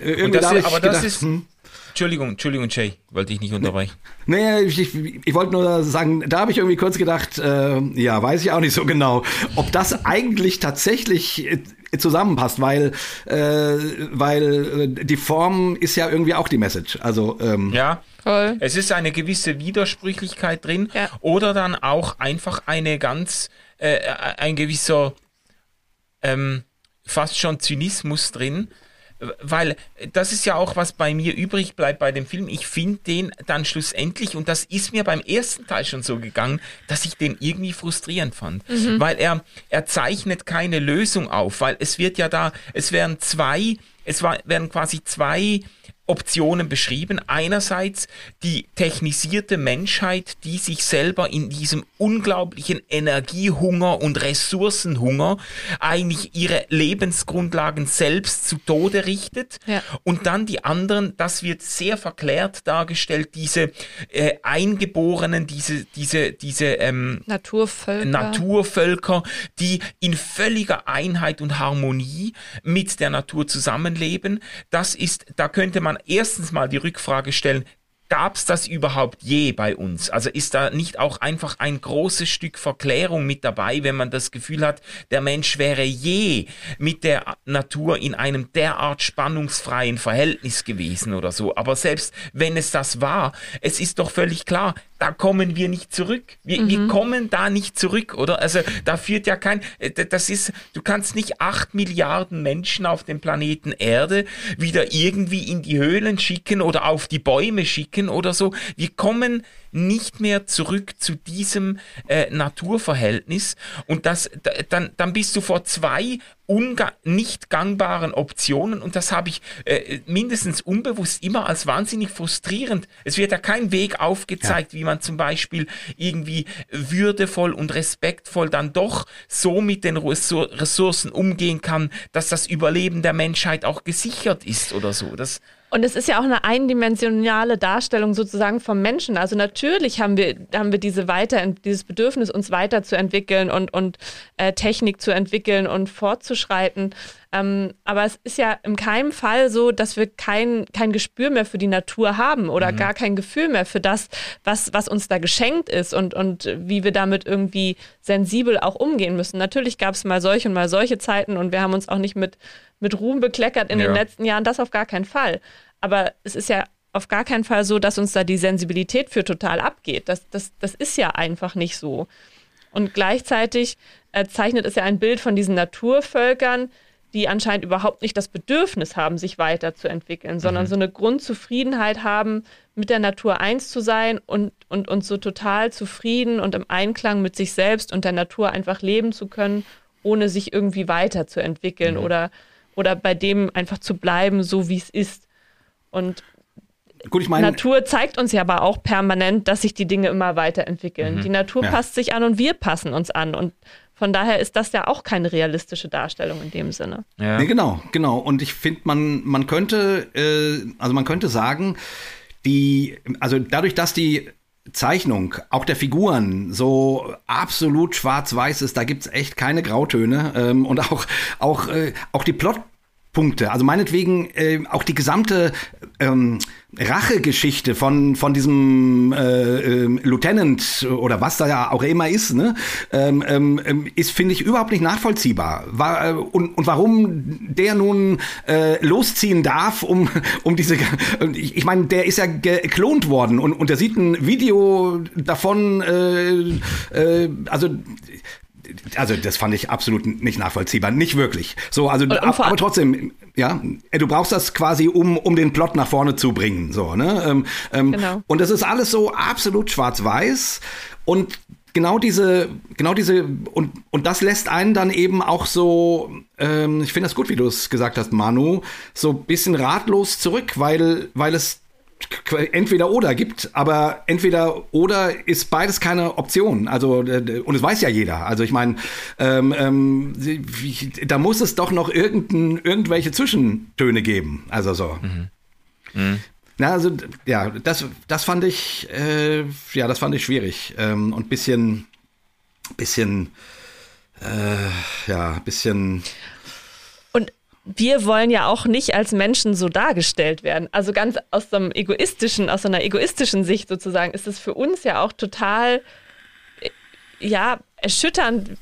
Irgendwie das ist, aber gedacht, das ist hm? Entschuldigung, Entschuldigung, Jay, wollte ich nicht unterbrechen. Nee, ich, ich, ich wollte nur sagen, da habe ich irgendwie kurz gedacht, äh, ja, weiß ich auch nicht so genau, ob das eigentlich tatsächlich äh, zusammenpasst, weil, äh, weil äh, die Form ist ja irgendwie auch die Message. Also ähm, ja. Voll. Es ist eine gewisse Widersprüchlichkeit drin ja. oder dann auch einfach eine ganz äh, ein gewisser ähm, fast schon Zynismus drin, weil das ist ja auch, was bei mir übrig bleibt bei dem Film. Ich finde den dann schlussendlich, und das ist mir beim ersten Teil schon so gegangen, dass ich den irgendwie frustrierend fand. Mhm. Weil er, er zeichnet keine Lösung auf, weil es wird ja da, es werden zwei, es war, werden quasi zwei Optionen beschrieben. Einerseits die technisierte Menschheit, die sich selber in diesem unglaublichen Energiehunger und Ressourcenhunger eigentlich ihre Lebensgrundlagen selbst zu Tode richtet. Ja. Und dann die anderen, das wird sehr verklärt dargestellt, diese äh, Eingeborenen, diese, diese, diese ähm, Naturvölker. Naturvölker, die in völliger Einheit und Harmonie mit der Natur zusammenleben. Das ist, da könnte man erstens mal die Rückfrage stellen, Gab es das überhaupt je bei uns? Also ist da nicht auch einfach ein großes Stück Verklärung mit dabei, wenn man das Gefühl hat, der Mensch wäre je mit der Natur in einem derart spannungsfreien Verhältnis gewesen oder so. Aber selbst wenn es das war, es ist doch völlig klar, da kommen wir nicht zurück. Wir, mhm. wir kommen da nicht zurück, oder? Also da führt ja kein, äh, das ist, du kannst nicht acht Milliarden Menschen auf dem Planeten Erde wieder irgendwie in die Höhlen schicken oder auf die Bäume schicken oder so. Wir kommen nicht mehr zurück zu diesem äh, Naturverhältnis und das, dann, dann bist du vor zwei nicht gangbaren Optionen und das habe ich äh, mindestens unbewusst immer als wahnsinnig frustrierend. Es wird ja kein Weg aufgezeigt, ja. wie man zum Beispiel irgendwie würdevoll und respektvoll dann doch so mit den Ressourcen umgehen kann, dass das Überleben der Menschheit auch gesichert ist oder so. Das und es ist ja auch eine eindimensionale Darstellung sozusagen vom Menschen. Also natürlich haben wir, haben wir diese weiter, dieses Bedürfnis, uns weiterzuentwickeln und, und äh, Technik zu entwickeln und fortzuschreiten. Ähm, aber es ist ja in keinem Fall so, dass wir kein, kein Gespür mehr für die Natur haben oder mhm. gar kein Gefühl mehr für das, was, was uns da geschenkt ist und, und wie wir damit irgendwie sensibel auch umgehen müssen. Natürlich gab es mal solche und mal solche Zeiten und wir haben uns auch nicht mit mit Ruhm bekleckert in ja. den letzten Jahren, das auf gar keinen Fall. Aber es ist ja auf gar keinen Fall so, dass uns da die Sensibilität für total abgeht. Das, das, das ist ja einfach nicht so. Und gleichzeitig äh, zeichnet es ja ein Bild von diesen Naturvölkern, die anscheinend überhaupt nicht das Bedürfnis haben, sich weiterzuentwickeln, sondern mhm. so eine Grundzufriedenheit haben, mit der Natur eins zu sein und, und, und so total zufrieden und im Einklang mit sich selbst und der Natur einfach leben zu können, ohne sich irgendwie weiterzuentwickeln mhm. oder oder bei dem einfach zu bleiben, so wie es ist. Und Gut, ich mein, Natur zeigt uns ja aber auch permanent, dass sich die Dinge immer weiterentwickeln. Mhm. Die Natur ja. passt sich an und wir passen uns an. Und von daher ist das ja auch keine realistische Darstellung in dem Sinne. Ja. Nee, genau, genau. Und ich finde, man, man könnte, äh, also man könnte sagen, die, also dadurch, dass die Zeichnung, auch der Figuren, so absolut schwarz-weiß ist, da gibt's echt keine Grautöne. Ähm, und auch, auch, äh, auch die Plot Punkte. Also meinetwegen äh, auch die gesamte ähm, Rachegeschichte von von diesem äh, äh, Lieutenant oder was da ja auch immer ist, ne, ähm, ähm, ist finde ich überhaupt nicht nachvollziehbar. War, äh, und, und warum der nun äh, losziehen darf, um um diese, ich, ich meine, der ist ja geklont worden und und der sieht ein Video davon, äh, äh, also also das fand ich absolut nicht nachvollziehbar, nicht wirklich. So, also ab, aber trotzdem, ja, du brauchst das quasi, um um den Plot nach vorne zu bringen, so ne. Ähm, ähm, genau. Und das ist alles so absolut schwarz-weiß und genau diese, genau diese, und, und das lässt einen dann eben auch so, ähm, ich finde das gut, wie du es gesagt hast, Manu, so bisschen ratlos zurück, weil, weil es entweder oder gibt, aber entweder oder ist beides keine Option. Also und es weiß ja jeder. Also ich meine, ähm, ähm, da muss es doch noch irgendein, irgendwelche Zwischentöne geben. Also so. Mhm. Mhm. Na, also ja, das, das fand ich, äh, ja, das fand ich schwierig ähm, und bisschen, bisschen, äh, ja, bisschen. Wir wollen ja auch nicht als Menschen so dargestellt werden. Also ganz aus einem egoistischen, aus einer egoistischen Sicht sozusagen, ist es für uns ja auch total, äh, ja, erschütternd,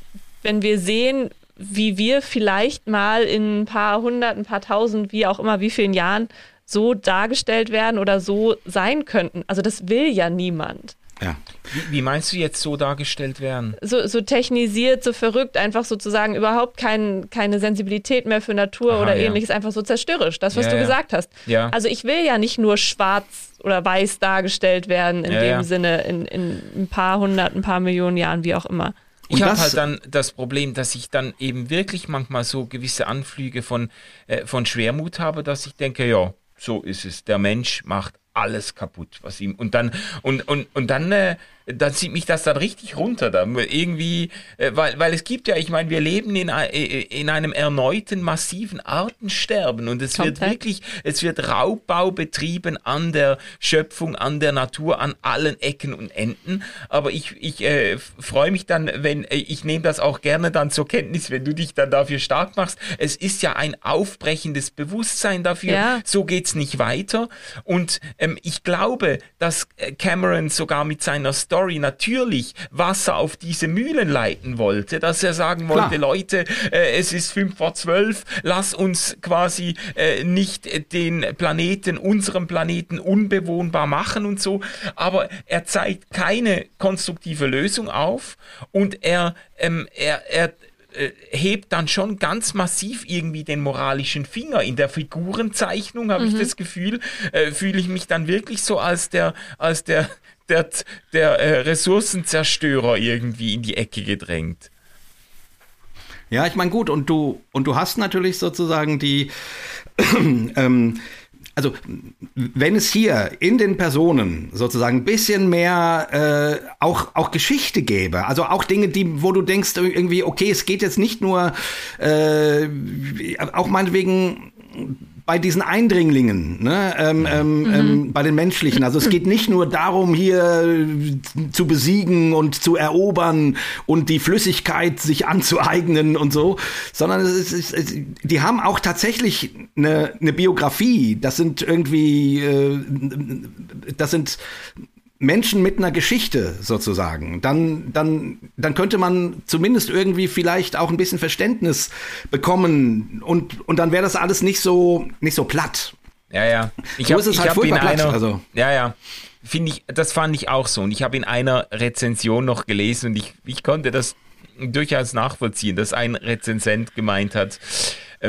wenn wir sehen, wie wir vielleicht mal in ein paar hundert, ein paar tausend, wie auch immer, wie vielen Jahren so dargestellt werden oder so sein könnten. Also das will ja niemand. Ja. Wie, wie, meinst du jetzt so dargestellt werden? So, so technisiert, so verrückt, einfach sozusagen überhaupt kein, keine Sensibilität mehr für Natur Aha, oder ja. ähnliches, einfach so zerstörerisch, das, was ja, du ja. gesagt hast. Ja. Also ich will ja nicht nur schwarz oder weiß dargestellt werden, in dem Sinne, in, in ein paar hundert, ein paar Millionen Jahren, wie auch immer. Ich habe halt dann das Problem, dass ich dann eben wirklich manchmal so gewisse Anflüge von, äh, von Schwermut habe, dass ich denke, ja, so ist es. Der Mensch macht alles kaputt, was ihm und dann und und und dann äh, dann zieht mich das dann richtig runter. Da irgendwie, äh, weil, weil es gibt ja, ich meine, wir leben in, äh, in einem erneuten massiven Artensterben und es Komplett. wird wirklich, es wird Raubbau betrieben an der Schöpfung, an der Natur, an allen Ecken und Enden. Aber ich, ich äh, freue mich dann, wenn, äh, ich nehme das auch gerne dann zur Kenntnis, wenn du dich dann dafür stark machst. Es ist ja ein aufbrechendes Bewusstsein dafür. Ja. So geht's nicht weiter. Und ähm, ich glaube, dass Cameron sogar mit seiner Story Story natürlich Wasser auf diese Mühlen leiten wollte, dass er sagen wollte, Klar. Leute, äh, es ist fünf vor zwölf, lass uns quasi äh, nicht den Planeten, unserem Planeten unbewohnbar machen und so. Aber er zeigt keine konstruktive Lösung auf und er, ähm, er, er äh, hebt dann schon ganz massiv irgendwie den moralischen Finger. In der Figurenzeichnung habe mhm. ich das Gefühl, äh, fühle ich mich dann wirklich so als der, als der, der, der äh, Ressourcenzerstörer irgendwie in die Ecke gedrängt. Ja, ich meine, gut, und du, und du hast natürlich sozusagen die, (clears throat) ähm, also wenn es hier in den Personen sozusagen ein bisschen mehr äh, auch auch Geschichte gäbe, also auch Dinge, die wo du denkst irgendwie okay, es geht jetzt nicht nur äh, auch meinetwegen bei diesen Eindringlingen, ne, ähm, mhm. ähm, mhm. ähm, bei den menschlichen. Also es geht nicht nur darum, hier zu besiegen und zu erobern und die Flüssigkeit sich anzueignen und so, sondern es ist, es, die haben auch tatsächlich eine, eine Biografie. Das sind irgendwie, äh, das sind Menschen mit einer Geschichte sozusagen, dann, dann, dann könnte man zumindest irgendwie vielleicht auch ein bisschen Verständnis bekommen und, und dann wäre das alles nicht so, nicht so platt. Ja, ja. Ich so hab, ist es halt furchtbar platt. Einer, also. Ja, ja. Finde ich, das fand ich auch so. Und ich habe in einer Rezension noch gelesen und ich, ich konnte das durchaus nachvollziehen, dass ein Rezensent gemeint hat,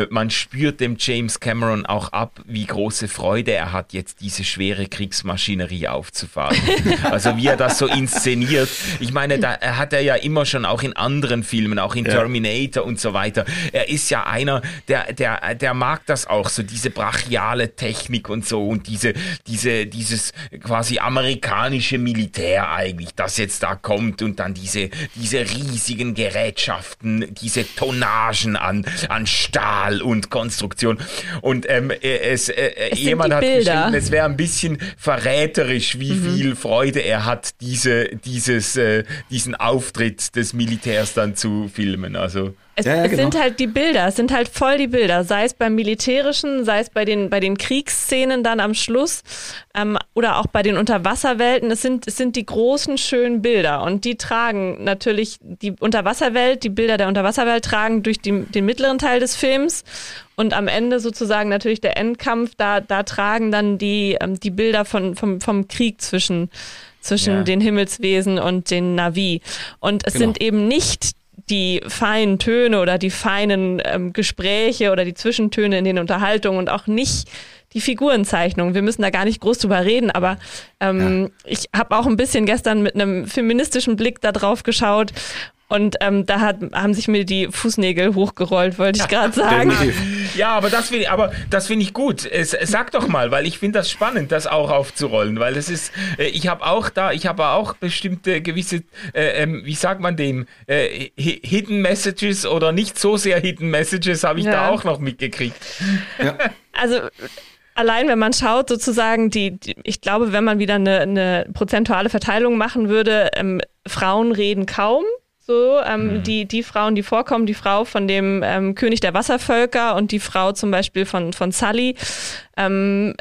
man spürt dem James Cameron auch ab, wie große Freude er hat, jetzt diese schwere Kriegsmaschinerie aufzufahren. (laughs) also wie er das so inszeniert. Ich meine, da hat er ja immer schon auch in anderen Filmen, auch in ja. Terminator und so weiter. Er ist ja einer, der, der, der mag das auch, so diese brachiale Technik und so und diese, diese, dieses quasi amerikanische Militär eigentlich, das jetzt da kommt und dann diese, diese riesigen Gerätschaften, diese Tonnagen an, an Stahl Stahl und Konstruktion. Und ähm, äh, es, äh, es jemand hat geschrieben, es wäre ein bisschen verräterisch, wie mhm. viel Freude er hat, diese, dieses, äh, diesen Auftritt des Militärs dann zu filmen. Also es, ja, ja, es genau. sind halt die Bilder, es sind halt voll die Bilder, sei es beim Militärischen, sei es bei den, bei den Kriegsszenen dann am Schluss ähm, oder auch bei den Unterwasserwelten. Es sind, es sind die großen, schönen Bilder und die tragen natürlich die Unterwasserwelt, die Bilder der Unterwasserwelt tragen durch die, den mittleren Teil des Films und am Ende sozusagen natürlich der Endkampf, da, da tragen dann die, ähm, die Bilder von, vom, vom Krieg zwischen, zwischen ja. den Himmelswesen und den Navi. Und es genau. sind eben nicht die feinen Töne oder die feinen ähm, Gespräche oder die Zwischentöne in den Unterhaltungen und auch nicht die Figurenzeichnung. Wir müssen da gar nicht groß drüber reden, aber ähm, ja. ich habe auch ein bisschen gestern mit einem feministischen Blick da drauf geschaut und ähm, da hat, haben sich mir die Fußnägel hochgerollt, wollte ich gerade sagen. Ja, aber das finde ich, aber das finde ich gut. Es, sag doch mal, weil ich finde das spannend, das auch aufzurollen, weil das ist, äh, ich habe auch da, ich habe auch bestimmte gewisse, äh, ähm, wie sagt man dem, äh, Hidden Messages oder nicht so sehr Hidden Messages habe ich ja. da auch noch mitgekriegt. Ja. (laughs) Also allein wenn man schaut, sozusagen, die, die, ich glaube, wenn man wieder eine, eine prozentuale Verteilung machen würde, ähm, Frauen reden kaum. So, ähm, mhm. die, die Frauen, die vorkommen, die Frau von dem ähm, König der Wasservölker und die Frau zum Beispiel von, von Sully, ähm,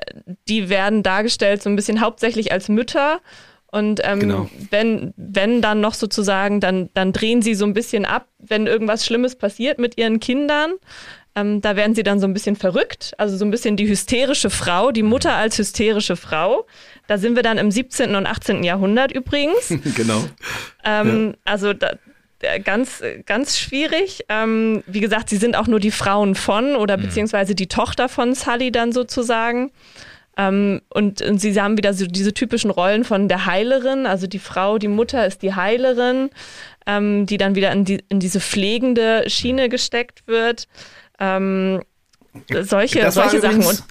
die werden dargestellt so ein bisschen hauptsächlich als Mütter. Und ähm, genau. wenn, wenn dann noch sozusagen, dann, dann drehen sie so ein bisschen ab, wenn irgendwas Schlimmes passiert mit ihren Kindern. Ähm, da werden sie dann so ein bisschen verrückt, also so ein bisschen die hysterische Frau, die Mutter mhm. als hysterische Frau. Da sind wir dann im 17. und 18. Jahrhundert übrigens. (laughs) genau. Ähm, ja. Also da, ganz, ganz schwierig. Ähm, wie gesagt, sie sind auch nur die Frauen von oder mhm. beziehungsweise die Tochter von Sully dann sozusagen. Ähm, und, und, sie haben wieder so diese typischen Rollen von der Heilerin, also die Frau, die Mutter ist die Heilerin, ähm, die dann wieder in, die, in diese pflegende Schiene gesteckt wird. Ähm, solche, solche Sachen. Und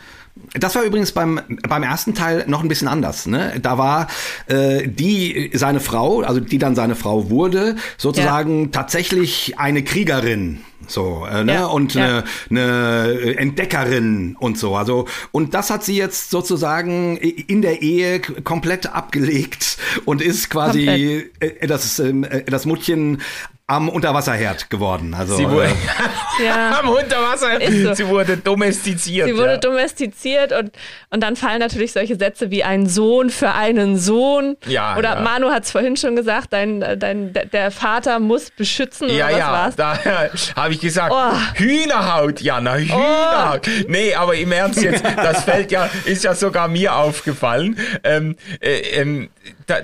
das war übrigens beim, beim ersten Teil noch ein bisschen anders. Ne? Da war äh, die seine Frau, also die dann seine Frau wurde, sozusagen ja. tatsächlich eine Kriegerin. So, äh, ne? Ja, und ja. Eine, eine Entdeckerin und so. Also, und das hat sie jetzt sozusagen in der Ehe komplett abgelegt und ist quasi äh, das, ähm, äh, das Muttchen am Unterwasserherd geworden. Also, sie wurde, äh, (laughs) ja. am Unterwasserherd. So. Sie wurde domestiziert. Sie wurde ja. domestiziert und, und dann fallen natürlich solche Sätze wie ein Sohn für einen Sohn. Ja, oder ja. Manu hat es vorhin schon gesagt, dein, dein, der Vater muss beschützen. Ja, oder was ja, war's? da (laughs) habe ich gesagt, oh. Hühnerhaut, Jana, Hühnerhaut. Oh. Nee, aber im Ernst jetzt, das fällt ja, ist ja sogar mir aufgefallen. Ähm, äh, ähm,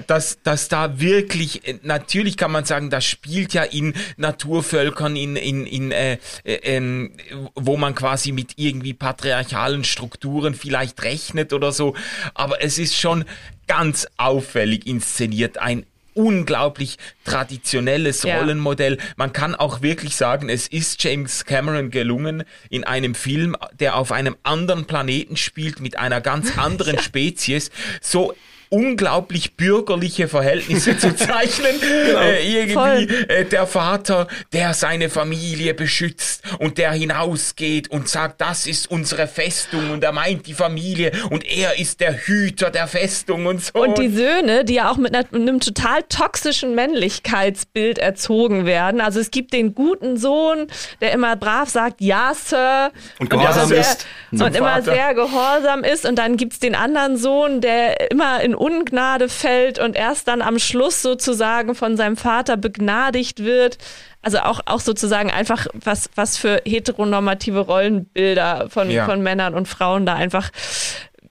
dass, dass da wirklich, äh, natürlich kann man sagen, das spielt ja in Naturvölkern, in, in, in äh, äh, ähm, wo man quasi mit irgendwie patriarchalen Strukturen vielleicht rechnet oder so. Aber es ist schon ganz auffällig inszeniert, ein unglaublich traditionelles ja. Rollenmodell. Man kann auch wirklich sagen, es ist James Cameron gelungen, in einem Film, der auf einem anderen Planeten spielt, mit einer ganz (laughs) anderen ja. Spezies, so unglaublich bürgerliche Verhältnisse zu (laughs) zeichnen. Genau. Äh, irgendwie äh, der Vater, der seine Familie beschützt und der hinausgeht und sagt, das ist unsere Festung und er meint die Familie und er ist der Hüter der Festung und so. Und die Söhne, die ja auch mit, einer, mit einem total toxischen Männlichkeitsbild erzogen werden. Also es gibt den guten Sohn, der immer brav sagt, ja, Sir. Und gehorsam ist. Und immer sehr gehorsam ist. Und dann gibt's den anderen Sohn, der immer in Ungnade fällt und erst dann am Schluss sozusagen von seinem Vater begnadigt wird. Also auch, auch sozusagen einfach, was, was für heteronormative Rollenbilder von, ja. von Männern und Frauen da einfach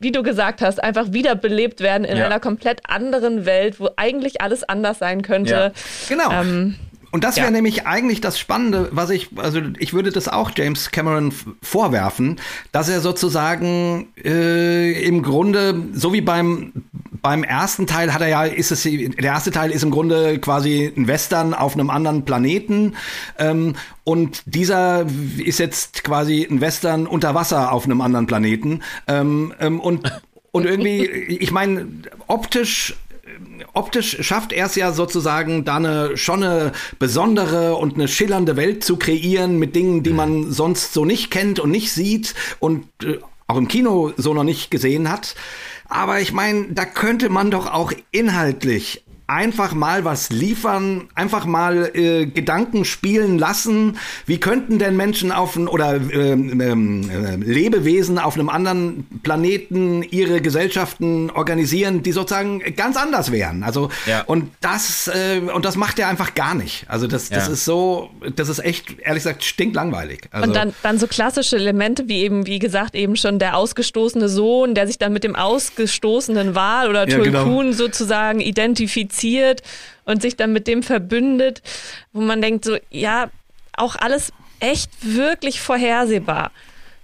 wie du gesagt hast, einfach wiederbelebt werden in ja. einer komplett anderen Welt, wo eigentlich alles anders sein könnte. Ja. Genau. Ähm, und das wäre ja. nämlich eigentlich das Spannende, was ich, also ich würde das auch James Cameron vorwerfen, dass er sozusagen äh, im Grunde, so wie beim, beim ersten Teil hat er ja, ist es, der erste Teil ist im Grunde quasi ein Western auf einem anderen Planeten. Ähm, und dieser ist jetzt quasi ein Western unter Wasser auf einem anderen Planeten. Ähm, ähm, und, und irgendwie, ich meine, optisch optisch schafft er es ja sozusagen, da eine schon eine besondere und eine schillernde Welt zu kreieren mit Dingen, die man sonst so nicht kennt und nicht sieht und äh, auch im Kino so noch nicht gesehen hat. Aber ich meine, da könnte man doch auch inhaltlich einfach mal was liefern, einfach mal äh, Gedanken spielen lassen. Wie könnten denn Menschen auf oder ähm, äh, Lebewesen auf einem anderen Planeten ihre Gesellschaften organisieren, die sozusagen ganz anders wären? Also ja. und das äh, und das macht er einfach gar nicht. Also das, das ja. ist so, das ist echt ehrlich gesagt stinklangweilig. Also und dann, dann so klassische Elemente wie eben wie gesagt eben schon der ausgestoßene Sohn, der sich dann mit dem ausgestoßenen Wal oder Tulkun ja, genau. sozusagen identifiziert identifiziert und sich dann mit dem verbündet, wo man denkt so, ja, auch alles echt wirklich vorhersehbar.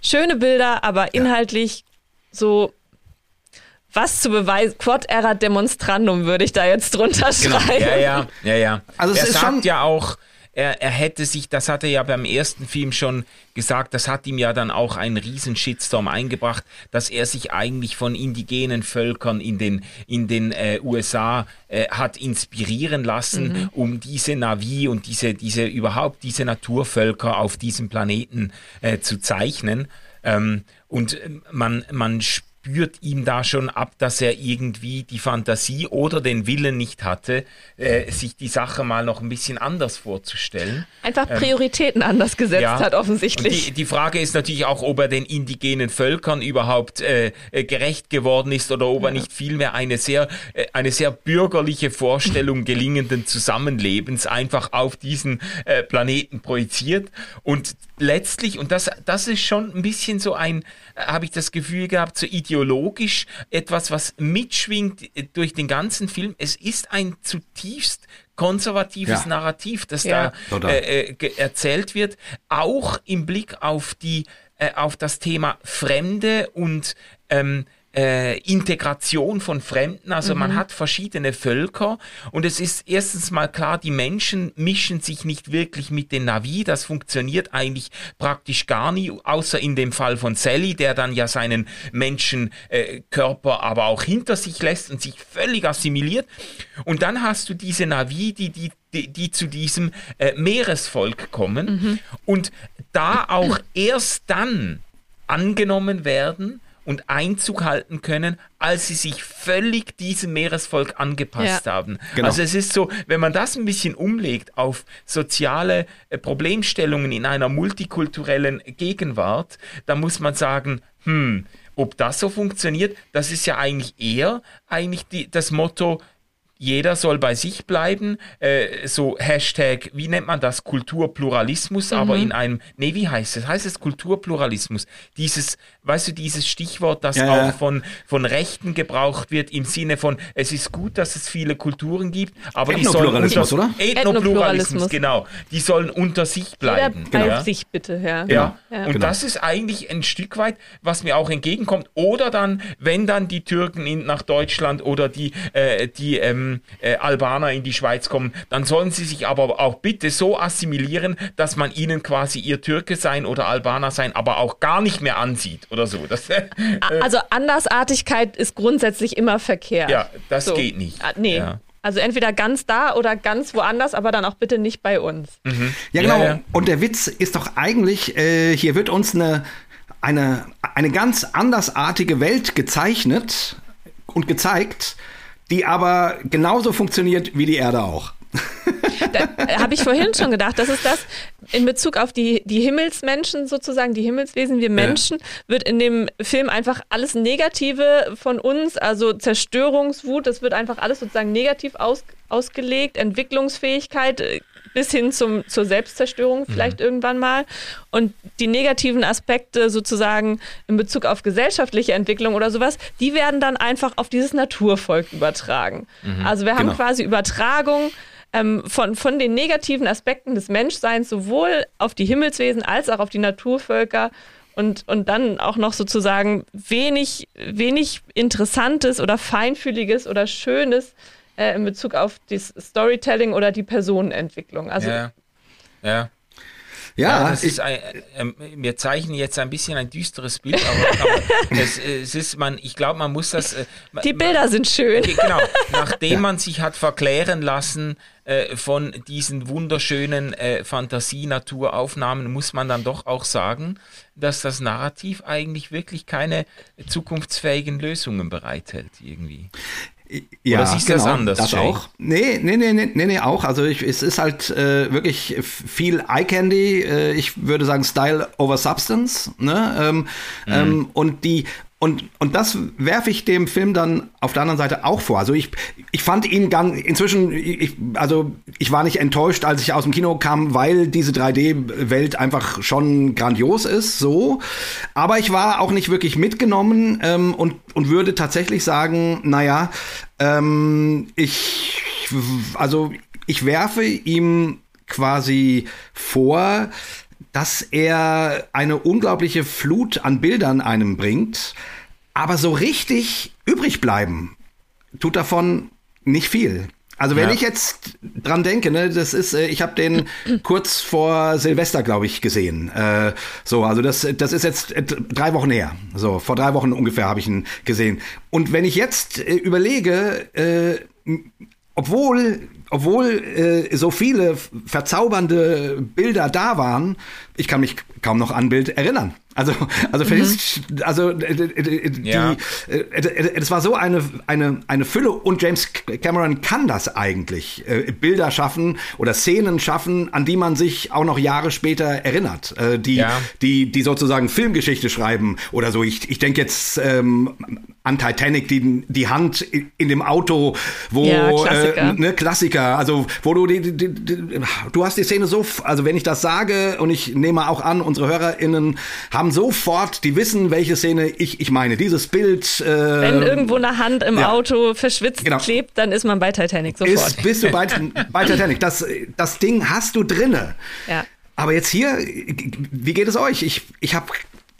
Schöne Bilder, aber inhaltlich so was zu beweisen, quod erat demonstrandum würde ich da jetzt drunter genau. schreiben. Ja, ja, ja, ja. Also es er ist sagt schon ja auch, er, er hätte sich, das hat er ja beim ersten Film schon gesagt, das hat ihm ja dann auch einen riesen Shitstorm eingebracht, dass er sich eigentlich von indigenen Völkern in den, in den äh, USA äh, hat inspirieren lassen, mhm. um diese Navi und diese, diese, überhaupt diese Naturvölker auf diesem Planeten äh, zu zeichnen. Ähm, und man, man spürt spürt ihm da schon ab, dass er irgendwie die Fantasie oder den Willen nicht hatte, äh, sich die Sache mal noch ein bisschen anders vorzustellen. Einfach ähm, Prioritäten ähm, anders gesetzt ja. hat, offensichtlich. Die, die, Frage ist natürlich auch, ob er den indigenen Völkern überhaupt äh, äh gerecht geworden ist oder ob ja. er nicht vielmehr eine sehr, äh, eine sehr bürgerliche Vorstellung gelingenden Zusammenlebens einfach auf diesen äh, Planeten projiziert. Und letztlich, und das, das ist schon ein bisschen so ein, habe ich das Gefühl gehabt, so ideologisch etwas, was mitschwingt durch den ganzen Film. Es ist ein zutiefst konservatives ja. Narrativ, das ja. da äh, äh, erzählt wird, auch im Blick auf die äh, auf das Thema Fremde und ähm, äh, Integration von Fremden. Also mhm. man hat verschiedene Völker und es ist erstens mal klar, die Menschen mischen sich nicht wirklich mit den Navi. Das funktioniert eigentlich praktisch gar nie, außer in dem Fall von Sally, der dann ja seinen Menschenkörper äh, aber auch hinter sich lässt und sich völlig assimiliert. Und dann hast du diese Navi, die, die die, die zu diesem äh, Meeresvolk kommen mhm. und da auch erst dann angenommen werden, und Einzug halten können, als sie sich völlig diesem Meeresvolk angepasst ja. haben. Genau. Also es ist so, wenn man das ein bisschen umlegt auf soziale äh, Problemstellungen in einer multikulturellen Gegenwart, dann muss man sagen, hm, ob das so funktioniert, das ist ja eigentlich eher eigentlich die, das Motto, jeder soll bei sich bleiben. Äh, so Hashtag, wie nennt man das? Kulturpluralismus, mhm. aber in einem, nee, wie heißt es? Heißt es Kulturpluralismus? Dieses, weißt du, dieses Stichwort, das ja, auch ja. Von, von Rechten gebraucht wird, im Sinne von, es ist gut, dass es viele Kulturen gibt, aber die sollen unter, oder? Ethnopluralismus, genau. Die sollen unter sich bleiben. Jeder bei genau. sich bitte, ja. Ja, ja. und genau. das ist eigentlich ein Stück weit, was mir auch entgegenkommt. Oder dann, wenn dann die Türken in, nach Deutschland oder die, äh, die ähm, äh, Albaner in die Schweiz kommen, dann sollen sie sich aber auch bitte so assimilieren, dass man ihnen quasi ihr Türke sein oder Albaner sein, aber auch gar nicht mehr ansieht oder so. Das, (laughs) äh, also Andersartigkeit ist grundsätzlich immer verkehrt. Ja, das so. geht nicht. Ah, nee. Ja. Also entweder ganz da oder ganz woanders, aber dann auch bitte nicht bei uns. Mhm. Ja, genau. Ja, ja. Und der Witz ist doch eigentlich, äh, hier wird uns eine, eine, eine ganz andersartige Welt gezeichnet und gezeigt, die aber genauso funktioniert wie die Erde auch. Da habe ich vorhin schon gedacht, das ist das in Bezug auf die, die Himmelsmenschen sozusagen, die Himmelswesen, wir Menschen, ja. wird in dem Film einfach alles Negative von uns, also Zerstörungswut, das wird einfach alles sozusagen negativ aus, ausgelegt, Entwicklungsfähigkeit äh, bis hin zum, zur Selbstzerstörung mhm. vielleicht mhm. irgendwann mal. Und die negativen Aspekte sozusagen in Bezug auf gesellschaftliche Entwicklung oder sowas, die werden dann einfach auf dieses Naturvolk übertragen. Mhm. Also wir haben genau. quasi Übertragung ähm, von, von den negativen Aspekten des Menschseins sowohl auf die Himmelswesen als auch auf die Naturvölker und, und dann auch noch sozusagen wenig, wenig Interessantes oder Feinfühliges oder Schönes äh, in Bezug auf das Storytelling oder die Personenentwicklung. Also ja. ja. Ja, ja ist ein, äh, wir zeichnen jetzt ein bisschen ein düsteres Bild, aber, aber (laughs) es, es, ist man, ich glaube, man muss das. Äh, Die Bilder man, sind schön. Genau, nachdem ja. man sich hat verklären lassen äh, von diesen wunderschönen äh, Fantasie-Naturaufnahmen, muss man dann doch auch sagen, dass das Narrativ eigentlich wirklich keine zukunftsfähigen Lösungen bereithält irgendwie. Ja, Oder siehst du genau, das anders? Das Jay? auch. Nee, nee, nee, nee, nee, auch. Also ich, es ist halt äh, wirklich viel Eye Candy. Äh, ich würde sagen Style over Substance. Ne? Ähm, mhm. ähm, und die und, und das werfe ich dem Film dann auf der anderen Seite auch vor. Also ich, ich fand ihn ganz, inzwischen, ich, also ich war nicht enttäuscht, als ich aus dem Kino kam, weil diese 3D-Welt einfach schon grandios ist, so. Aber ich war auch nicht wirklich mitgenommen ähm, und, und würde tatsächlich sagen, naja, ähm, ich also ich werfe ihm quasi vor, dass er eine unglaubliche Flut an Bildern einem bringt, aber so richtig übrig bleiben tut davon nicht viel. Also wenn ja. ich jetzt dran denke, ne, das ist, äh, ich habe den kurz vor Silvester, glaube ich, gesehen. Äh, so, also das, das ist jetzt äh, drei Wochen her. So, vor drei Wochen ungefähr habe ich ihn gesehen. Und wenn ich jetzt äh, überlege, äh, obwohl obwohl äh, so viele verzaubernde Bilder da waren, ich kann mich kaum noch an Bild erinnern. Also, also, mhm. also äh, äh, die, ja. es war so eine, eine, eine Fülle und James Cameron kann das eigentlich. Bilder schaffen oder Szenen schaffen, an die man sich auch noch Jahre später erinnert. Die, ja. die, die sozusagen Filmgeschichte schreiben oder so. Ich, ich denke jetzt ähm, an Titanic, die, die Hand in dem Auto, wo ja, Klassiker. Äh, ne, Klassiker, also wo du die, die, die, du hast die Szene so, also wenn ich das sage und ich nehme auch an, unsere HörerInnen haben sofort, die wissen, welche Szene ich, ich meine. Dieses Bild. Äh, wenn irgendwo eine Hand im ja. Auto verschwitzt genau. klebt, dann ist man bei Titanic sofort. Ist, bist du bei, (laughs) bei Titanic. Das, das Ding hast du drinne. Ja. Aber jetzt hier, wie geht es euch? Ich, ich habe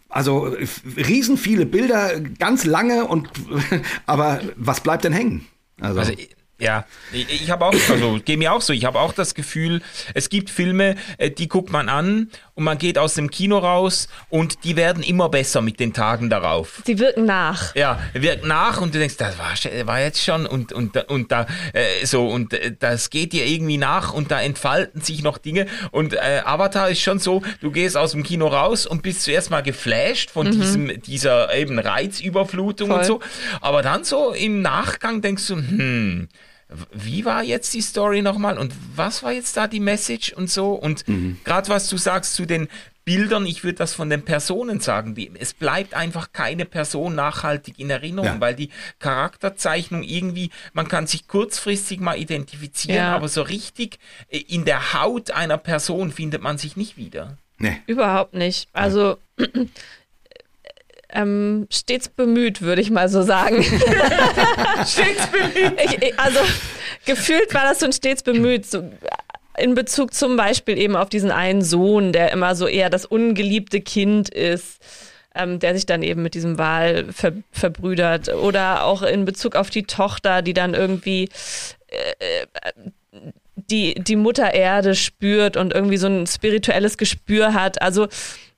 also riesen viele Bilder, ganz lange und (laughs) aber was bleibt denn hängen? Also, also ja, ich, ich habe auch, also geht mir auch so, ich habe auch das Gefühl, es gibt Filme, äh, die guckt man an und man geht aus dem Kino raus und die werden immer besser mit den Tagen darauf. Sie wirken nach. Ja, wirken nach und du denkst, das war, war jetzt schon und, und, und da äh, so und äh, das geht dir irgendwie nach und da entfalten sich noch Dinge und äh, Avatar ist schon so, du gehst aus dem Kino raus und bist zuerst mal geflasht von mhm. diesem, dieser eben Reizüberflutung Voll. und so, aber dann so im Nachgang denkst du, hm, wie war jetzt die Story nochmal und was war jetzt da die Message und so und mhm. gerade was du sagst zu den Bildern, ich würde das von den Personen sagen, die, es bleibt einfach keine Person nachhaltig in Erinnerung, ja. weil die Charakterzeichnung irgendwie, man kann sich kurzfristig mal identifizieren, ja. aber so richtig äh, in der Haut einer Person findet man sich nicht wieder. Nee. Überhaupt nicht. Also ähm, stets bemüht, würde ich mal so sagen. (laughs) stets bemüht. Ich, also gefühlt war das so ein stets bemüht. So, in Bezug zum Beispiel eben auf diesen einen Sohn, der immer so eher das ungeliebte Kind ist, ähm, der sich dann eben mit diesem Wal ver verbrüdert. Oder auch in Bezug auf die Tochter, die dann irgendwie äh, äh die, die Mutter Erde spürt und irgendwie so ein spirituelles Gespür hat. Also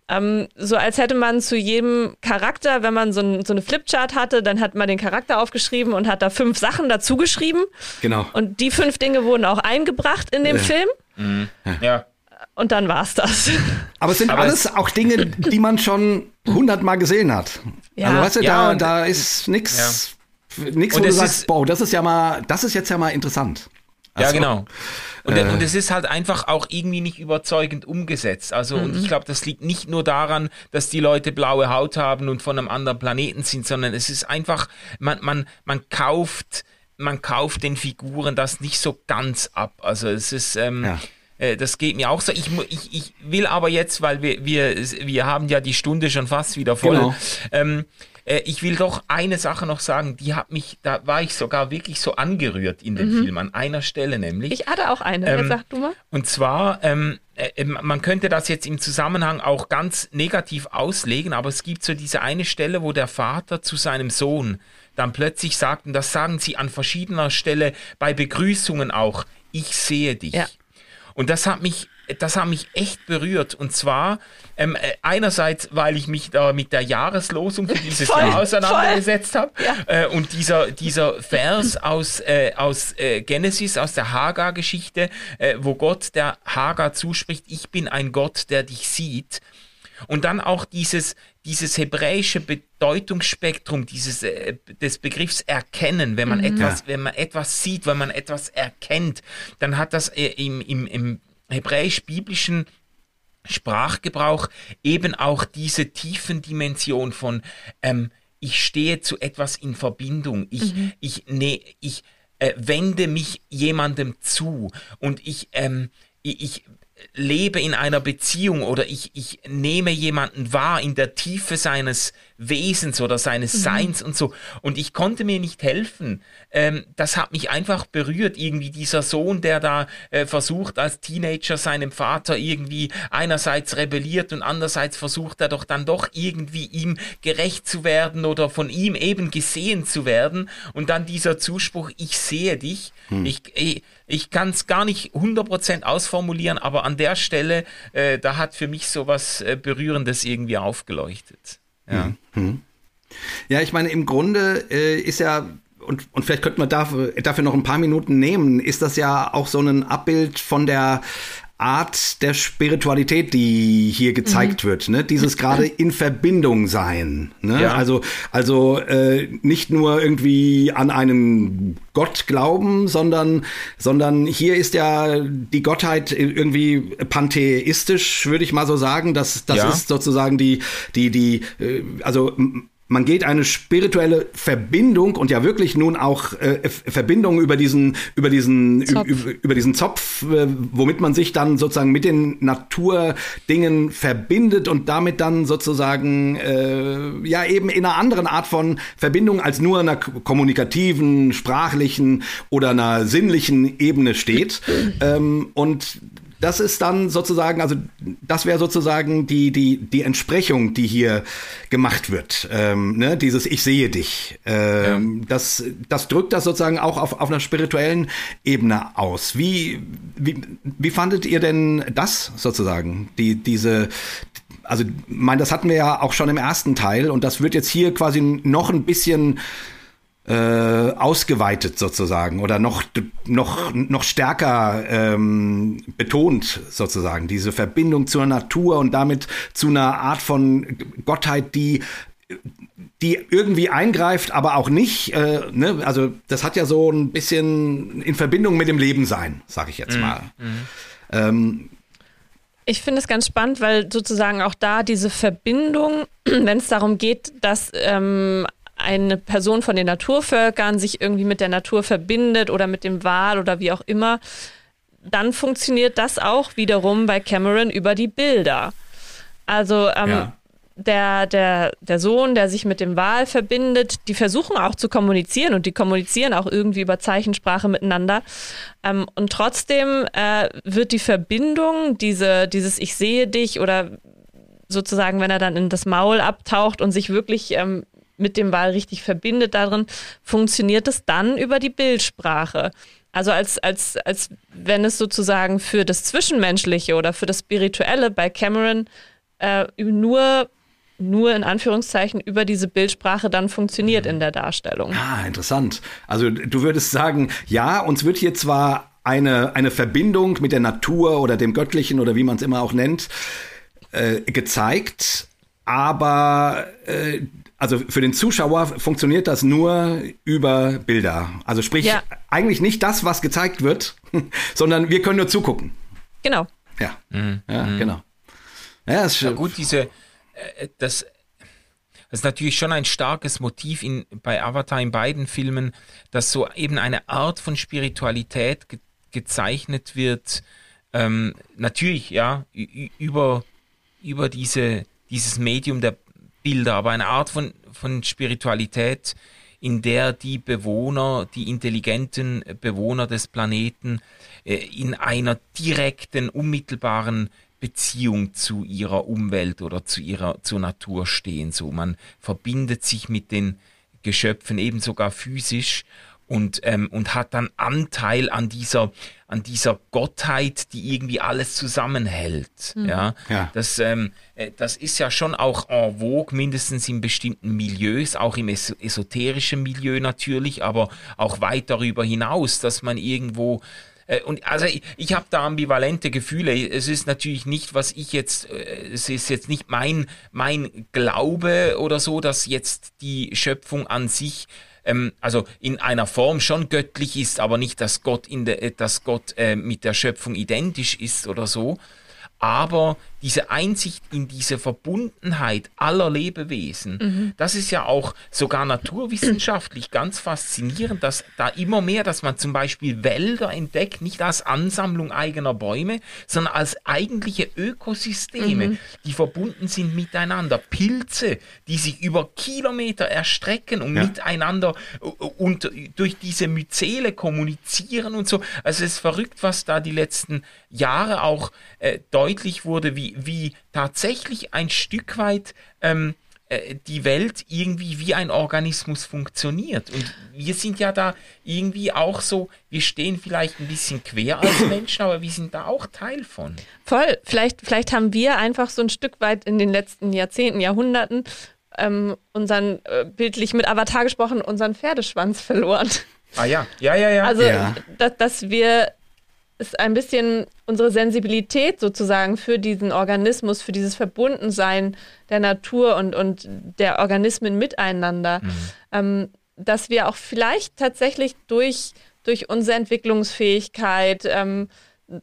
ähm, so als hätte man zu jedem Charakter, wenn man so, ein, so, eine Flipchart hatte, dann hat man den Charakter aufgeschrieben und hat da fünf Sachen dazu geschrieben. Genau. Und die fünf Dinge wurden auch eingebracht in dem äh. Film. Mhm. Ja. Und dann war's das. Aber es sind Aber alles auch Dinge, die man schon hundertmal gesehen hat. Ja. Also weißt du, ja, da, da ist nichts, ja. nichts, wo du sagst, boah, das ist ja mal, das ist jetzt ja mal interessant. Also, ja, genau. Und, äh, und es ist halt einfach auch irgendwie nicht überzeugend umgesetzt. Also, mhm. und ich glaube, das liegt nicht nur daran, dass die Leute blaue Haut haben und von einem anderen Planeten sind, sondern es ist einfach, man, man, man kauft, man kauft den Figuren das nicht so ganz ab. Also es ist, ähm, ja. Äh, das geht mir auch so. Ich, ich, ich will aber jetzt, weil wir, wir, wir haben ja die Stunde schon fast wieder voll. Genau. Ähm, äh, ich will doch eine Sache noch sagen, die hat mich, da war ich sogar wirklich so angerührt in dem mhm. Film, an einer Stelle nämlich. Ich hatte auch eine, ähm, sag du mal. Und zwar, ähm, äh, man könnte das jetzt im Zusammenhang auch ganz negativ auslegen, aber es gibt so diese eine Stelle, wo der Vater zu seinem Sohn dann plötzlich sagt, und das sagen sie an verschiedener Stelle bei Begrüßungen auch, ich sehe dich. Ja. Und das hat mich das hat mich echt berührt. Und zwar ähm, äh, einerseits, weil ich mich da mit der Jahreslosung für dieses voll, Jahr auseinandergesetzt habe. Ja. Äh, und dieser, dieser Vers aus, äh, aus äh, Genesis, aus der Hagar-Geschichte, äh, wo Gott der Hagar zuspricht, ich bin ein Gott, der dich sieht. Und dann auch dieses, dieses hebräische Bedeutungsspektrum dieses, äh, des Begriffs erkennen, wenn man mhm. etwas, wenn man etwas sieht, wenn man etwas erkennt, dann hat das äh, im, im, im hebräisch-biblischen Sprachgebrauch eben auch diese tiefen Dimension von ähm, ich stehe zu etwas in Verbindung, ich, mhm. ich, nee, ich äh, wende mich jemandem zu und ich, ähm, ich, ich lebe in einer Beziehung oder ich, ich nehme jemanden wahr in der Tiefe seines Wesens oder seines mhm. Seins und so. Und ich konnte mir nicht helfen. Ähm, das hat mich einfach berührt. Irgendwie dieser Sohn, der da äh, versucht, als Teenager seinem Vater irgendwie einerseits rebelliert und andererseits versucht er doch dann doch irgendwie ihm gerecht zu werden oder von ihm eben gesehen zu werden. Und dann dieser Zuspruch, ich sehe dich. Mhm. Ich, ich, kann es gar nicht 100% ausformulieren, aber an der Stelle, äh, da hat für mich so was äh, Berührendes irgendwie aufgeleuchtet. Ja. Mhm. Ja, ich meine, im Grunde äh, ist ja und, und vielleicht könnten wir dafür, dafür noch ein paar Minuten nehmen, ist das ja auch so ein Abbild von der Art der Spiritualität, die hier gezeigt mhm. wird, ne? Dieses (laughs) gerade in Verbindung sein, ne? Ja. Also also äh, nicht nur irgendwie an einen Gott glauben, sondern sondern hier ist ja die Gottheit irgendwie pantheistisch, würde ich mal so sagen. Das das ja. ist sozusagen die die die äh, also man geht eine spirituelle Verbindung und ja wirklich nun auch äh, Verbindung über diesen über diesen Zopf. Über, über, diesen Zopf, äh, womit man sich dann sozusagen mit den Naturdingen verbindet und damit dann sozusagen äh, ja eben in einer anderen Art von Verbindung als nur einer kommunikativen, sprachlichen oder einer sinnlichen Ebene steht (clears throat) ähm, und das ist dann sozusagen, also das wäre sozusagen die, die, die Entsprechung, die hier gemacht wird. Ähm, ne? Dieses Ich sehe dich. Ähm, ja. das, das drückt das sozusagen auch auf, auf einer spirituellen Ebene aus. Wie, wie, wie fandet ihr denn das sozusagen? Die, diese, also, mein, das hatten wir ja auch schon im ersten Teil und das wird jetzt hier quasi noch ein bisschen äh, ausgeweitet sozusagen oder noch noch noch stärker ähm, betont sozusagen diese Verbindung zur Natur und damit zu einer Art von Gottheit, die die irgendwie eingreift, aber auch nicht. Äh, ne? Also das hat ja so ein bisschen in Verbindung mit dem Leben sein, sag ich jetzt mhm. mal. Mhm. Ähm, ich finde es ganz spannend, weil sozusagen auch da diese Verbindung, (clears throat) wenn es darum geht, dass ähm, eine Person von den Naturvölkern sich irgendwie mit der Natur verbindet oder mit dem Wal oder wie auch immer, dann funktioniert das auch wiederum bei Cameron über die Bilder. Also ähm, ja. der, der, der Sohn, der sich mit dem Wal verbindet, die versuchen auch zu kommunizieren und die kommunizieren auch irgendwie über Zeichensprache miteinander. Ähm, und trotzdem äh, wird die Verbindung, diese, dieses Ich sehe dich oder sozusagen, wenn er dann in das Maul abtaucht und sich wirklich ähm, mit dem Wal richtig verbindet darin, funktioniert es dann über die Bildsprache. Also als, als, als wenn es sozusagen für das Zwischenmenschliche oder für das Spirituelle bei Cameron äh, nur nur in Anführungszeichen über diese Bildsprache dann funktioniert mhm. in der Darstellung. Ah, interessant. Also du würdest sagen, ja, uns wird hier zwar eine, eine Verbindung mit der Natur oder dem Göttlichen oder wie man es immer auch nennt, äh, gezeigt, aber äh, also für den Zuschauer funktioniert das nur über Bilder. Also sprich, ja. eigentlich nicht das, was gezeigt wird, (laughs) sondern wir können nur zugucken. Genau. Ja, mhm. ja mhm. genau. Ja, ist ja gut, diese, äh, das, das ist natürlich schon ein starkes Motiv in, bei Avatar in beiden Filmen, dass so eben eine Art von Spiritualität ge gezeichnet wird. Ähm, natürlich, ja, über, über diese, dieses Medium der Bilder, aber eine Art von, von Spiritualität, in der die Bewohner, die intelligenten Bewohner des Planeten äh, in einer direkten, unmittelbaren Beziehung zu ihrer Umwelt oder zu ihrer zur Natur stehen. So, man verbindet sich mit den Geschöpfen eben sogar physisch und, ähm, und hat dann Anteil an dieser, an dieser Gottheit, die irgendwie alles zusammenhält. Mhm. Ja? ja, Das, ähm, äh, das ist ja schon auch en vogue, mindestens in bestimmten Milieus, auch im es esoterischen Milieu natürlich, aber auch weit darüber hinaus, dass man irgendwo äh, und also ich, ich habe da ambivalente Gefühle. Es ist natürlich nicht, was ich jetzt, äh, es ist jetzt nicht mein, mein Glaube oder so, dass jetzt die Schöpfung an sich ähm, also in einer Form schon göttlich ist, aber nicht, dass Gott, in der, dass Gott äh, mit der Schöpfung identisch ist oder so. Aber diese Einsicht in diese Verbundenheit aller Lebewesen, mhm. das ist ja auch sogar naturwissenschaftlich (clears throat) ganz faszinierend, dass da immer mehr, dass man zum Beispiel Wälder entdeckt, nicht als Ansammlung eigener Bäume, sondern als eigentliche Ökosysteme, mhm. die verbunden sind miteinander. Pilze, die sich über Kilometer erstrecken und ja. miteinander und durch diese Myzele kommunizieren und so. Also es ist verrückt, was da die letzten Jahre auch äh, deutlich wurde, wie, wie tatsächlich ein Stück weit ähm, äh, die Welt irgendwie wie ein Organismus funktioniert. Und wir sind ja da irgendwie auch so, wir stehen vielleicht ein bisschen quer als (coughs) Menschen, aber wir sind da auch Teil von. Voll. Vielleicht, vielleicht haben wir einfach so ein Stück weit in den letzten Jahrzehnten, Jahrhunderten ähm, unseren, äh, bildlich mit Avatar gesprochen, unseren Pferdeschwanz verloren. Ah ja, ja, ja, ja. Also, ja. Dass, dass wir es ein bisschen unsere Sensibilität sozusagen für diesen Organismus, für dieses Verbundensein der Natur und, und der Organismen miteinander, mhm. ähm, dass wir auch vielleicht tatsächlich durch, durch unsere Entwicklungsfähigkeit, ähm,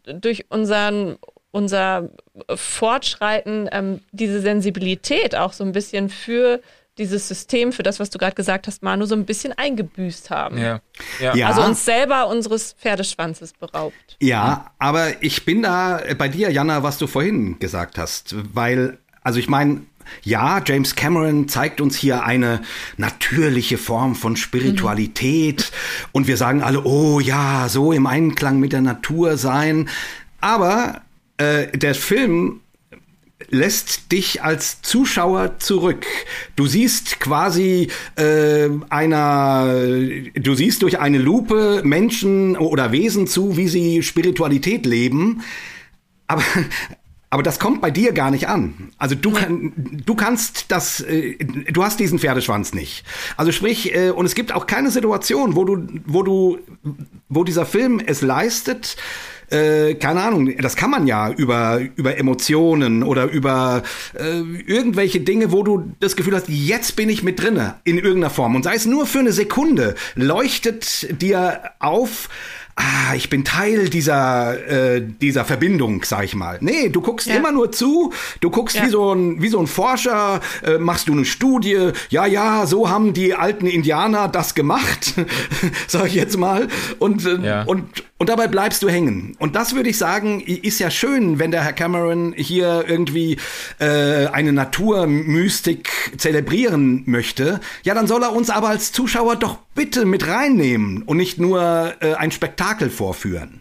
durch unseren, unser Fortschreiten, ähm, diese Sensibilität auch so ein bisschen für dieses System für das, was du gerade gesagt hast, Manu, so ein bisschen eingebüßt haben. Ja. ja. Also uns selber unseres Pferdeschwanzes beraubt. Ja, aber ich bin da bei dir, Jana, was du vorhin gesagt hast, weil, also ich meine, ja, James Cameron zeigt uns hier eine natürliche Form von Spiritualität mhm. und wir sagen alle, oh ja, so im Einklang mit der Natur sein. Aber äh, der Film lässt dich als Zuschauer zurück. Du siehst quasi äh, einer, du siehst durch eine Lupe Menschen oder Wesen zu, wie sie Spiritualität leben. Aber aber das kommt bei dir gar nicht an. Also du, kann, du kannst das, äh, du hast diesen Pferdeschwanz nicht. Also sprich, äh, und es gibt auch keine Situation, wo du, wo du, wo dieser Film es leistet, äh, keine Ahnung, das kann man ja über, über Emotionen oder über äh, irgendwelche Dinge, wo du das Gefühl hast, jetzt bin ich mit drinne in irgendeiner Form. Und sei es nur für eine Sekunde, leuchtet dir auf, ah, ich bin Teil dieser, äh, dieser Verbindung, sag ich mal. Nee, du guckst ja. immer nur zu, du guckst ja. wie, so ein, wie so ein Forscher, äh, machst du eine Studie, ja, ja, so haben die alten Indianer das gemacht, (laughs) sag ich jetzt mal, und, äh, ja. und, und dabei bleibst du hängen. Und das würde ich sagen, ist ja schön, wenn der Herr Cameron hier irgendwie äh, eine Naturmystik zelebrieren möchte. Ja, dann soll er uns aber als Zuschauer doch bitte mit reinnehmen und nicht nur äh, ein Spektakel vorführen.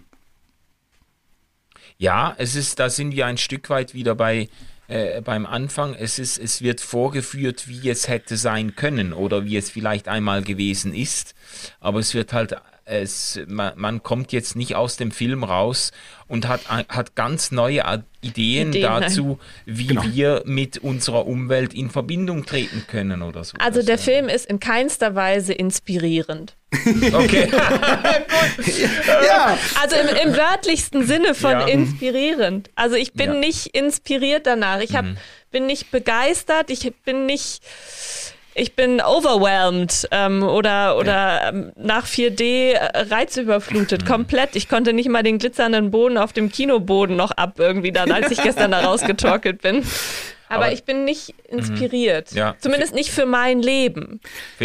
Ja, es ist, da sind wir ein Stück weit wieder bei äh, beim Anfang. Es ist, es wird vorgeführt, wie es hätte sein können oder wie es vielleicht einmal gewesen ist. Aber es wird halt es, man, man, kommt jetzt nicht aus dem Film raus und hat, hat ganz neue Ideen, Ideen dazu, nein. wie genau. wir mit unserer Umwelt in Verbindung treten können oder so. Also der Film ist in keinster Weise inspirierend. Okay. (laughs) ja. Also im, im, wörtlichsten Sinne von ja. inspirierend. Also ich bin ja. nicht inspiriert danach. Ich hab, mhm. bin nicht begeistert. Ich bin nicht ich bin overwhelmed ähm, oder, oder ja. ähm, nach 4D reizüberflutet, (laughs) komplett. Ich konnte nicht mal den glitzernden Boden auf dem Kinoboden noch ab irgendwie dann, als ich gestern da (laughs) rausgetorkelt bin. Aber, Aber, ich bin nicht mhm. inspiriert. Ja. Zumindest nicht für mein Leben.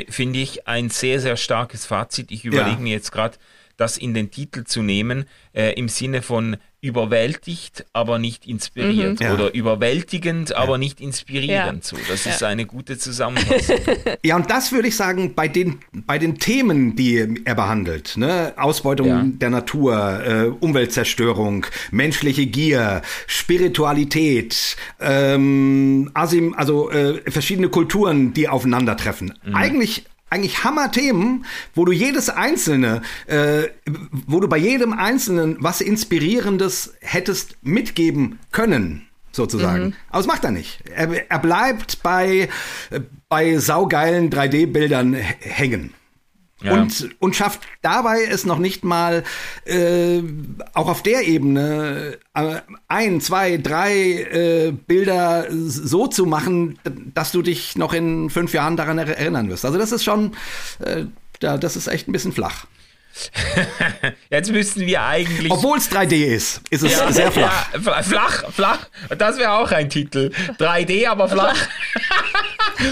Finde ich ein sehr, sehr starkes Fazit. Ich überlege ja. mir jetzt gerade, das in den Titel zu nehmen, äh, im Sinne von überwältigt, aber nicht inspiriert. Mhm. Ja. Oder überwältigend, aber nicht inspirierend. Ja. So, das ja. ist eine gute Zusammenfassung. (laughs) ja, und das würde ich sagen, bei den, bei den Themen, die er behandelt, ne? Ausbeutung der Natur, äh, Umweltzerstörung, menschliche Gier, Spiritualität, ähm, Asim, also äh, verschiedene Kulturen, die aufeinandertreffen. Mhm. Eigentlich eigentlich Hammer-Themen, wo du jedes einzelne, äh, wo du bei jedem einzelnen was Inspirierendes hättest mitgeben können, sozusagen. Mhm. Aber das macht er nicht. Er, er bleibt bei, bei saugeilen 3D-Bildern hängen. Ja. Und, und schafft dabei es noch nicht mal äh, auch auf der Ebene äh, ein, zwei, drei äh, Bilder so zu machen, dass du dich noch in fünf Jahren daran erinnern wirst. Also das ist schon, äh, das ist echt ein bisschen flach. (laughs) Jetzt müssten wir eigentlich. Obwohl es 3D ist, ist es ja, sehr flach. Ja, flach, flach. Das wäre auch ein Titel. 3D, aber (laughs) flach.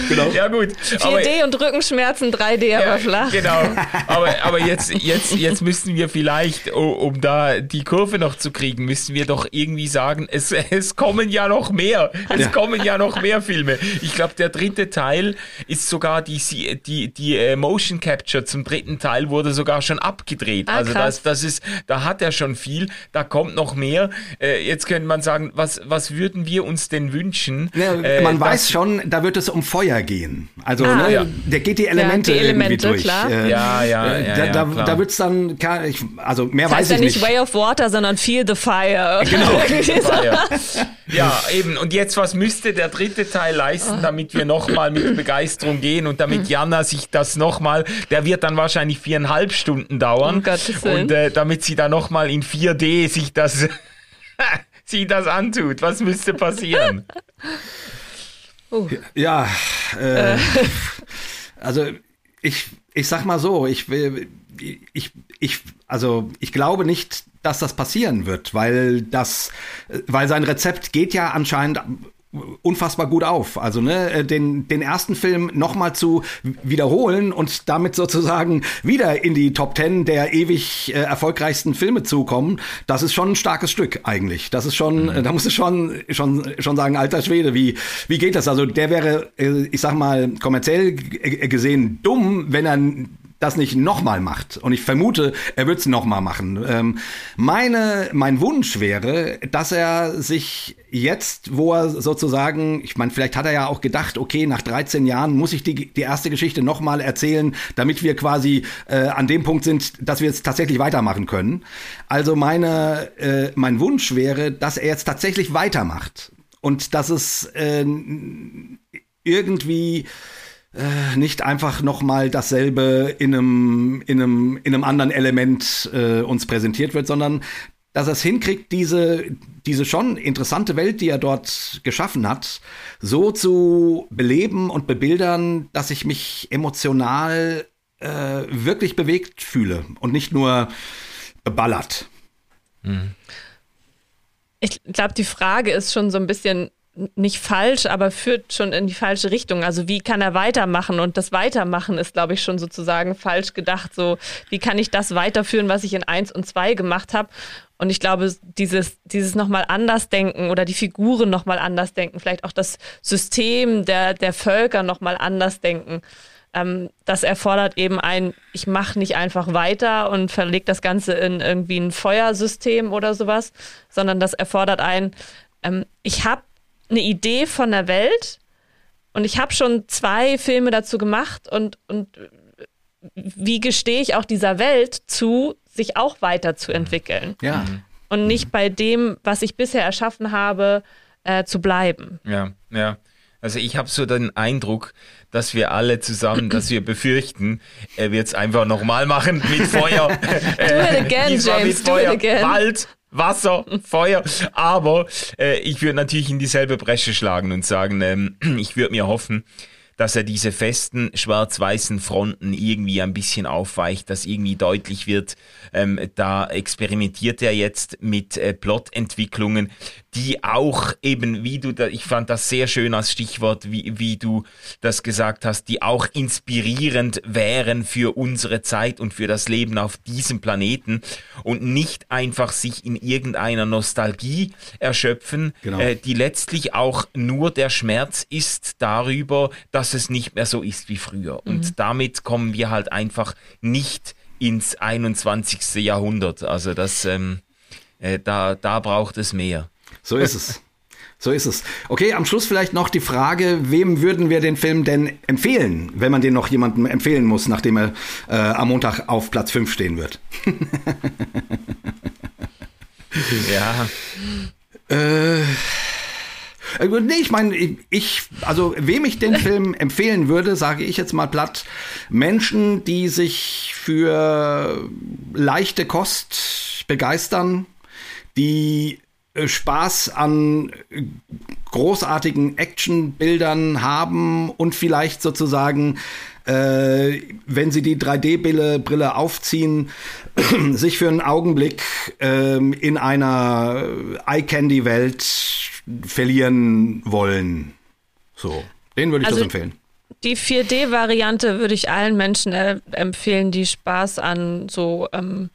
genau. Ja, gut. 4D und Rückenschmerzen, 3D, ja, aber flach. Genau. (laughs) Aber, aber jetzt, jetzt, jetzt müssten wir vielleicht, um da die Kurve noch zu kriegen, müssten wir doch irgendwie sagen, es, es kommen ja noch mehr. Es ja. kommen ja noch mehr Filme. Ich glaube, der dritte Teil ist sogar die, die, die äh, Motion Capture zum dritten Teil wurde sogar schon abgedreht. Ah, also das, das ist, da hat er schon viel, da kommt noch mehr. Äh, jetzt könnte man sagen, was, was würden wir uns denn wünschen? Ja, äh, man weiß schon, da wird es um Feuer gehen. Also ah, ne, ja. der geht die Elemente, ja, die Elemente irgendwie durch. Klar. Äh, ja, ja, äh, ja, da, da, da wird es dann, also mehr das weiß heißt ich nicht. ja nicht Way of Water, sondern Feel the Fire. Genau. (laughs) ja, eben. Und jetzt, was müsste der dritte Teil leisten, damit wir nochmal mit Begeisterung gehen und damit Jana sich das nochmal, der wird dann wahrscheinlich viereinhalb Stunden dauern. Um und äh, damit sie dann nochmal in 4D sich das, (laughs) sich das antut. Was müsste passieren? Uh. (laughs) Ja, äh, (laughs) also ich, ich sag mal so, ich will, ich, ich, also ich glaube nicht, dass das passieren wird, weil das, weil sein Rezept geht ja anscheinend unfassbar gut auf. Also ne, äh, den, den ersten Film nochmal zu wiederholen und damit sozusagen wieder in die Top Ten der ewig äh, erfolgreichsten Filme zu kommen, das ist schon ein starkes Stück eigentlich. Das ist schon, mhm. da muss ich schon, schon, schon sagen, alter Schwede, wie, wie geht das? Also der wäre, äh, ich sag mal, kommerziell gesehen dumm, wenn er das nicht nochmal macht. Und ich vermute, er wird es nochmal machen. Ähm, meine, mein Wunsch wäre, dass er sich jetzt, wo er sozusagen, ich meine, vielleicht hat er ja auch gedacht, okay, nach 13 Jahren muss ich die, die erste Geschichte nochmal erzählen, damit wir quasi äh, an dem Punkt sind, dass wir jetzt tatsächlich weitermachen können. Also meine, äh, mein Wunsch wäre, dass er jetzt tatsächlich weitermacht. Und dass es äh, irgendwie äh, nicht einfach nochmal dasselbe in einem, in einem, in einem anderen Element äh, uns präsentiert wird, sondern dass er es hinkriegt, diese, diese schon interessante Welt, die er dort geschaffen hat, so zu beleben und bebildern, dass ich mich emotional äh, wirklich bewegt fühle und nicht nur beballert. Mhm. Ich glaube, die Frage ist schon so ein bisschen, nicht falsch, aber führt schon in die falsche Richtung. Also wie kann er weitermachen? Und das Weitermachen ist, glaube ich, schon sozusagen falsch gedacht. So, wie kann ich das weiterführen, was ich in eins und zwei gemacht habe? Und ich glaube, dieses, dieses nochmal anders denken oder die Figuren nochmal anders denken, vielleicht auch das System der, der Völker nochmal anders denken, ähm, das erfordert eben ein, ich mache nicht einfach weiter und verlege das Ganze in irgendwie ein Feuersystem oder sowas, sondern das erfordert ein, ähm, ich habe eine Idee von der Welt und ich habe schon zwei Filme dazu gemacht und, und wie gestehe ich auch dieser Welt zu, sich auch weiterzuentwickeln. Ja. Und nicht bei dem, was ich bisher erschaffen habe, äh, zu bleiben. Ja, ja. Also ich habe so den Eindruck, dass wir alle zusammen, dass wir befürchten, er wird es einfach nochmal machen mit Feuer. (laughs) do it again, (laughs) James, do it again. Bald, Wasser, Feuer. Aber äh, ich würde natürlich in dieselbe Bresche schlagen und sagen, ähm, (clears throat) ich würde mir hoffen, dass er diese festen schwarz-weißen Fronten irgendwie ein bisschen aufweicht, dass irgendwie deutlich wird, ähm, da experimentiert er jetzt mit äh, Plotentwicklungen, die auch eben, wie du da, ich fand das sehr schön als Stichwort, wie, wie du das gesagt hast, die auch inspirierend wären für unsere Zeit und für das Leben auf diesem Planeten und nicht einfach sich in irgendeiner Nostalgie erschöpfen, genau. äh, die letztlich auch nur der Schmerz ist darüber, dass es nicht mehr so ist wie früher. Mhm. Und damit kommen wir halt einfach nicht ins 21. Jahrhundert. Also das, ähm, äh, da, da braucht es mehr. So ist es. So ist es. Okay, am Schluss vielleicht noch die Frage, wem würden wir den Film denn empfehlen, wenn man den noch jemandem empfehlen muss, nachdem er äh, am Montag auf Platz 5 stehen wird? (laughs) ja. Äh, äh, nee, ich meine, ich, also wem ich den Film (laughs) empfehlen würde, sage ich jetzt mal platt, Menschen, die sich für leichte Kost begeistern, die Spaß an großartigen Actionbildern haben und vielleicht sozusagen, äh, wenn sie die 3D-Brille Brille aufziehen, (clears throat) sich für einen Augenblick äh, in einer Eye-Candy-Welt verlieren wollen. So, den würde ich also, das empfehlen. Die 4D-Variante würde ich allen Menschen äh, empfehlen, die Spaß an so ähm,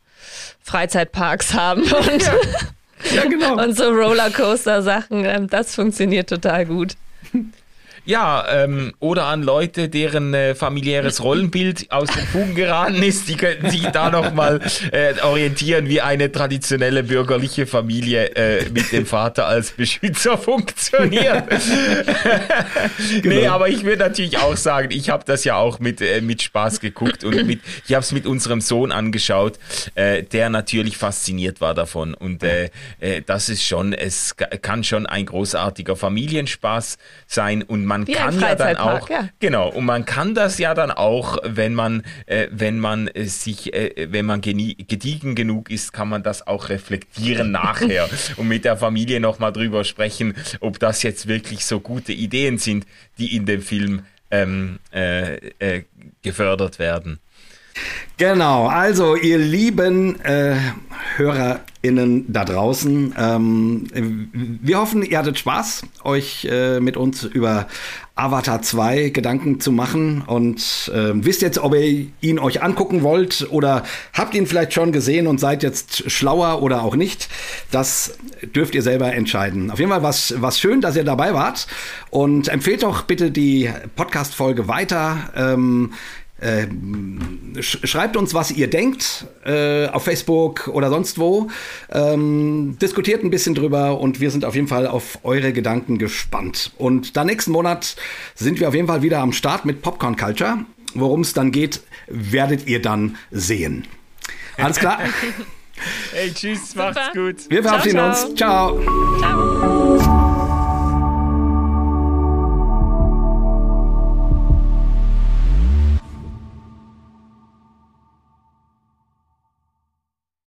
Freizeitparks haben und, ja. (laughs) Ja, genau. und so Rollercoaster-Sachen. Ähm, das funktioniert total gut. (laughs) Ja, ähm, oder an Leute, deren äh, familiäres Rollenbild aus den Fugen geraten ist, die könnten sich da nochmal äh, orientieren, wie eine traditionelle bürgerliche Familie äh, mit dem Vater als Beschützer funktioniert. (laughs) (laughs) genau. Nee, aber ich würde natürlich auch sagen, ich habe das ja auch mit, äh, mit Spaß geguckt und mit, ich habe es mit unserem Sohn angeschaut, äh, der natürlich fasziniert war davon. Und äh, äh, das ist schon, es kann schon ein großartiger Familienspaß sein und man Wie kann ja dann auch, ja. genau, und man kann das ja dann auch, wenn man, äh, wenn man äh, sich, äh, wenn man gediegen genug ist, kann man das auch reflektieren (laughs) nachher und mit der Familie nochmal drüber sprechen, ob das jetzt wirklich so gute Ideen sind, die in dem Film ähm, äh, äh, gefördert werden. Genau, also ihr lieben äh, HörerInnen da draußen, ähm, wir hoffen, ihr hattet Spaß, euch äh, mit uns über Avatar 2 Gedanken zu machen und äh, wisst jetzt, ob ihr ihn euch angucken wollt oder habt ihn vielleicht schon gesehen und seid jetzt schlauer oder auch nicht. Das dürft ihr selber entscheiden. Auf jeden Fall was, was schön, dass ihr dabei wart und empfehlt doch bitte die Podcast-Folge weiter. Ähm, äh, schreibt uns, was ihr denkt, äh, auf Facebook oder sonst wo. Ähm, diskutiert ein bisschen drüber und wir sind auf jeden Fall auf eure Gedanken gespannt. Und dann nächsten Monat sind wir auf jeden Fall wieder am Start mit Popcorn Culture. Worum es dann geht, werdet ihr dann sehen. Alles klar? (laughs) hey, tschüss, Super. macht's gut. Wir verabschieden uns. Ciao. Ciao.